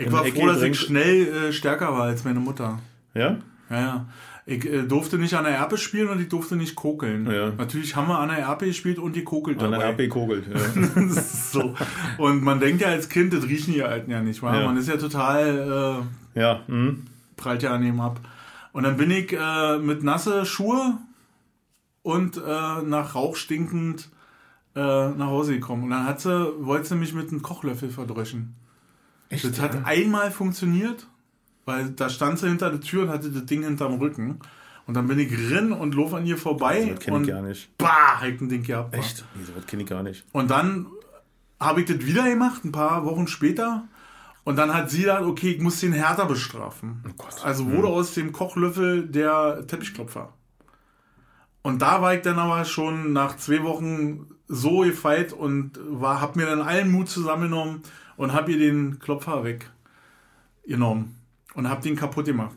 ich war froh, dass ich schnell äh, stärker war als meine Mutter. Ja? Ja, ja. Ich äh, durfte nicht an der Erpe spielen und ich durfte nicht kokeln. Ja. Natürlich haben wir an der Erpe gespielt und die kokelt An der dabei. RP kogelt. Ja. das ist so. Und man denkt ja als Kind, das riechen die Alten ja nicht, wa? Ja. Man ist ja total, äh, ja, hm. prallt ja an ihm ab. Und dann bin ich äh, mit nasse Schuhe und äh, nach Rauch stinkend äh, nach Hause gekommen. Und dann hat sie, wollte sie mich mit einem Kochlöffel verdröschen. das hat einmal funktioniert, weil da stand sie hinter der Tür und hatte das Ding hinterm Rücken. Und dann bin ich rin und lauf an ihr vorbei Das kenne ich gar nicht. bah, hab ich ein Ding gehabt. Echt? Nee, das kenne ich gar nicht. Und dann habe ich das wieder gemacht, ein paar Wochen später. Und dann hat sie dann, okay, ich muss den härter bestrafen. Oh Gott. Also wurde aus dem Kochlöffel der Teppichklopfer. Und da war ich dann aber schon nach zwei Wochen so gefeit und war, hab mir dann allen Mut zusammengenommen und hab ihr den Klopfer weggenommen und hab den kaputt gemacht.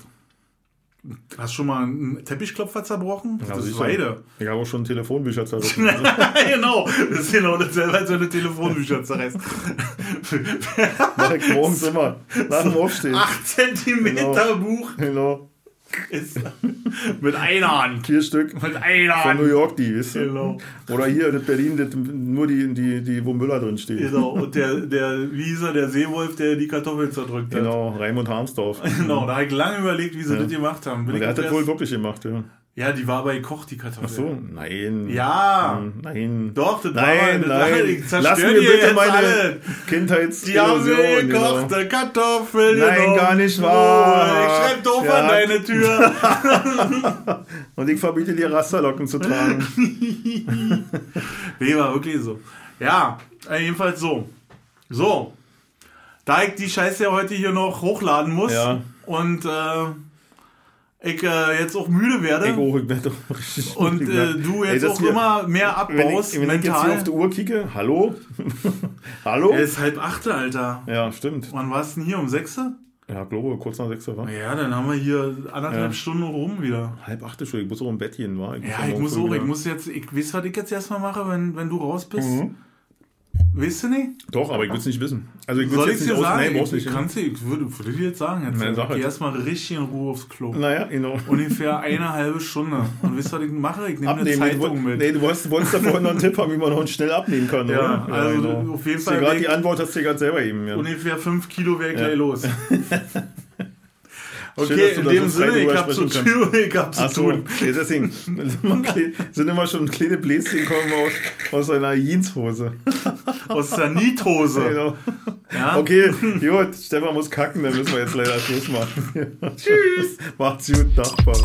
Hast du schon mal einen Teppichklopfer zerbrochen? das ist. Weide. Ich habe auch schon Telefonbücher zerrissen. genau, das ist genau dasselbe, als wenn du Telefonbücher zerreißt. Mach ich morgens immer. Nach dem Aufstehen. 8 cm Genau. Buch Genau. Ist mit einer Hand. Vier Stück. Mit einer Von New Hand. York, die, weißt du? Genau. Oder hier, das Berlin, das, nur die, die, die, wo Müller drin steht. Genau. Und der, der, wie hieß er, der Seewolf, der die Kartoffeln zerdrückt hat. Genau, Raimund Harmsdorf. Genau, da habe ich lange überlegt, wie sie das gemacht haben. Bin Und ich er hat das wohl wirklich gemacht, ja. Ja, die war aber gekocht, die Kartoffel. Ach so, nein. Ja. Hm, Nein. Doch, das Nein, war nein. Ich Lass mir die bitte meine alle. Kindheits Die haben mir genau. gekochte Kartoffeln Nein, genommen. gar nicht Oh, wahr. ich schreib doof Ja. an deine Tür. Und ich verbiete dir Rasterlocken zu tragen. Nee, war wirklich so. Ja, äh, jedenfalls so. So. Da ich die Scheiße ja heute hier noch hochladen muss Ja. und äh, ich äh, jetzt auch müde werde Ich, oh, ich werde doch richtig und müde, äh, ne? du Ey, jetzt das auch hier- immer mehr Wenn abbaust, ich, wenn ich jetzt hier mental. auf die Uhr kicke, hallo? hallo? Es ist halb achte, Alter. Ja, stimmt. Wann war's denn hier? Um sechste? Ja, glaube, kurz nach sechs war. Ja, dann haben wir hier anderthalb Ja. Stunden rum wieder. Halb acht schon, ich muss auch im Bett gehen, war. Ja, ich muss auch, ich muss jetzt, ich weiß, was ich jetzt erstmal mache, wenn, wenn du raus bist. Mhm. Weißt du nicht? Doch, aber ich will es nicht wissen. Also ich will Soll es ich dir nicht aus. sagen? Brauchst ich, nicht. kannst du, ich würde, würde dir jetzt sagen, jetzt Nein, sag geh halt. erstmal richtig in Ruhe aufs Klo. Naja, genau. Ungefähr eine halbe Stunde. Und wisst ihr, was ich mache? Ich nehme eine Abnehmen. Zeitung du, mit. nee, du wolltest, wolltest da vorhin noch einen Tipp haben, wie man noch schnell abnehmen kann, Ja, oder? also genau. auf jeden Fall gerade die Antwort hast du dir gerade selber eben. Ja. Ungefähr 5 Kilo wäre gleich los. Schön, Okay, dass du in dem so Sinne, ich drüber hab zu tun, ich hab zu so, tun. nee, deswegen sind immer, kle- sind immer schon kleine Bläschen kommen aus, aus einer Jeanshose. Aus der Niethose. Genau. Ja? Okay, gut, Stefan muss kacken, dann müssen wir jetzt leider Schluss machen. Tschüss. Macht's gut, Nachbar.